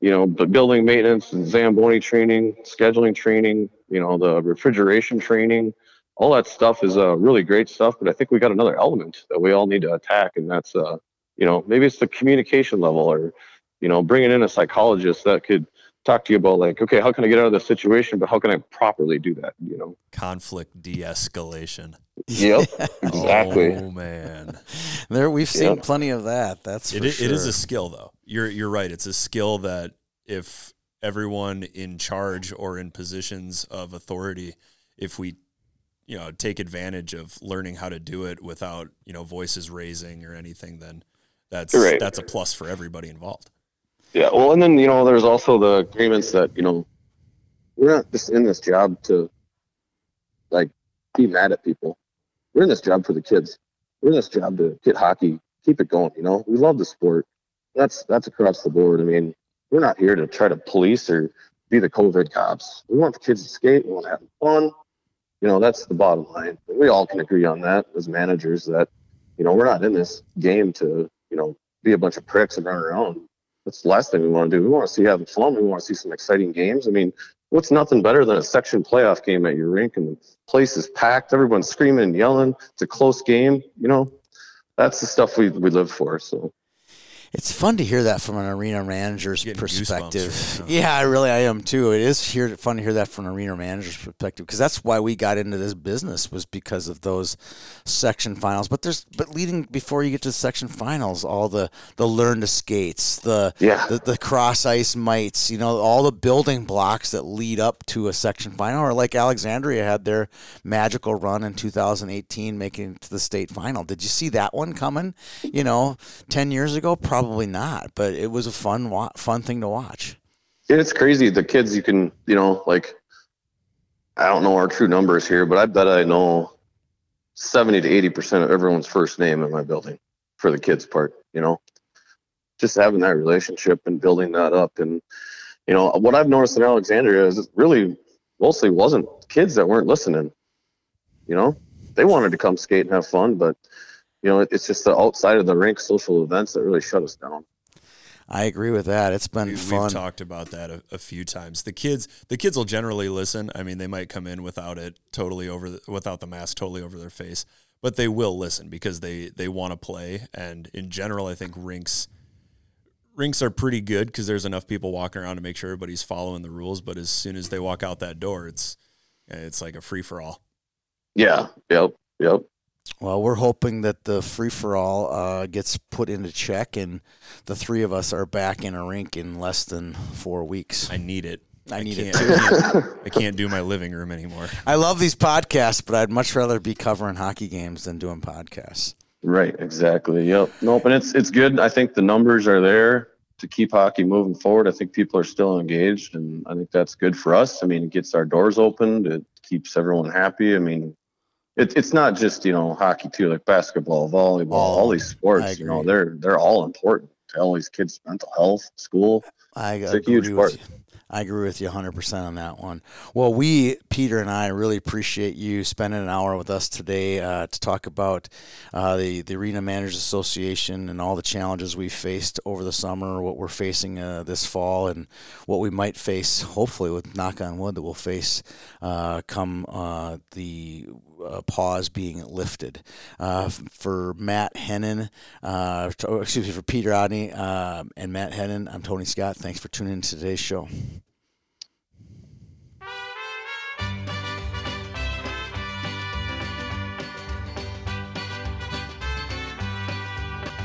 C: you know, the building maintenance and Zamboni training, scheduling training, you know, the refrigeration training, all that stuff is uh, really great stuff. But I think we got another element that we all need to attack, and that's uh, you know maybe it's the communication level or you know bringing in a psychologist that could talk to you about like okay how can i get out of this situation but how can i properly do that you know?
D: Conflict de-escalation.
C: Yep exactly.
D: Oh man.
A: There we've seen yep. plenty of that that's
D: it,
A: sure.
D: it is a skill though. You're you're right. It's a skill that if everyone in charge or in positions of authority if we you know take advantage of learning how to do it without you know voices raising or anything then that's right. that's a plus for everybody involved.
C: Yeah, well, and then you know, there's also the agreements that you know we're not just in this job to like be mad at people. We're in this job for the kids. We're in this job to get hockey, keep it going. You know, we love the sport. That's that's across the board. I mean, we're not here to try to police or be the COVID cops. We want the kids to skate. We want to have fun. You know, that's the bottom line. We all can agree on that as managers that you know we're not in this game to you know, be a bunch of pricks and run around. That's the last thing we want to do. We want to see having fun. We want to see some exciting games. I mean, what's nothing better than a section playoff game at your rink and the place is packed, everyone's screaming and yelling. It's a close game. You know, that's the stuff we we live for. So
A: it's fun to hear that from an arena manager's perspective. yeah, I really I am too. It is here fun to hear that from an arena manager's perspective because that's why we got into this business was because of those section finals. But there's but leading before you get to the section finals, all the the learn to skates, the
C: yeah.
A: the, the cross ice mites, you know, all the building blocks that lead up to a section final. Or like Alexandria had their magical run in 2018, making it to the state final. Did you see that one coming? You know, ten years ago, probably probably not, but it was a fun fun thing to watch.
C: Yeah, it's crazy. The kids you can, you know, like I don't know our true numbers here, but I bet I know 70 to 80% of everyone's first name in my building for the kids part, you know. Just having that relationship and building that up and you know, what I've noticed in Alexandria is it really mostly wasn't kids that weren't listening. You know, they wanted to come skate and have fun, but you know, it's just the outside of the rink social events that really shut us down.
A: I agree with that. It's been we, fun.
D: We've talked about that a, a, few times. The kids, the kids will generally listen. I mean, they might come in without it totally over, the, without the mask totally over their face, but they will listen because they they want to play. And in general, I think rinks rinks are pretty good because there's enough people walking around to make sure everybody's following the rules. But as soon as they walk out that door, it's it's like a free for all.
C: Yeah. Yep. Yep.
A: Well, we're hoping that the free for all uh, gets put into check, and the three of us are back in a rink in less than four weeks.
D: I need it.
A: I need
D: it
A: too.
D: I can't, I can't do my living room anymore.
A: I love these podcasts, but I'd much rather be covering hockey games than doing podcasts.
C: Right, exactly. Yep. Nope. And it's it's good. I think the numbers are there to keep hockey moving forward. I think people are still engaged, and I think that's good for us. I mean, it gets our doors opened. It keeps everyone happy. I mean, it, it's not just you know hockey too, like basketball, volleyball, all these sports. You know, they're they're all important to all these kids' mental health, school.
A: I it's a huge part. I agree with you 100% on that one. Well, we, Peter and I, really appreciate you spending an hour with us today uh, to talk about uh, the, the Arena Managers Association and all the challenges we faced over the summer, what we're facing uh, this fall, and what we might face, hopefully, with knock on wood, that we'll face uh, come uh, the uh, pause being lifted. Uh, for Matt Hennen, uh, excuse me, for Peter Odney uh, and Matt Hennen, I'm Tony Scott. Thanks for tuning in to today's show.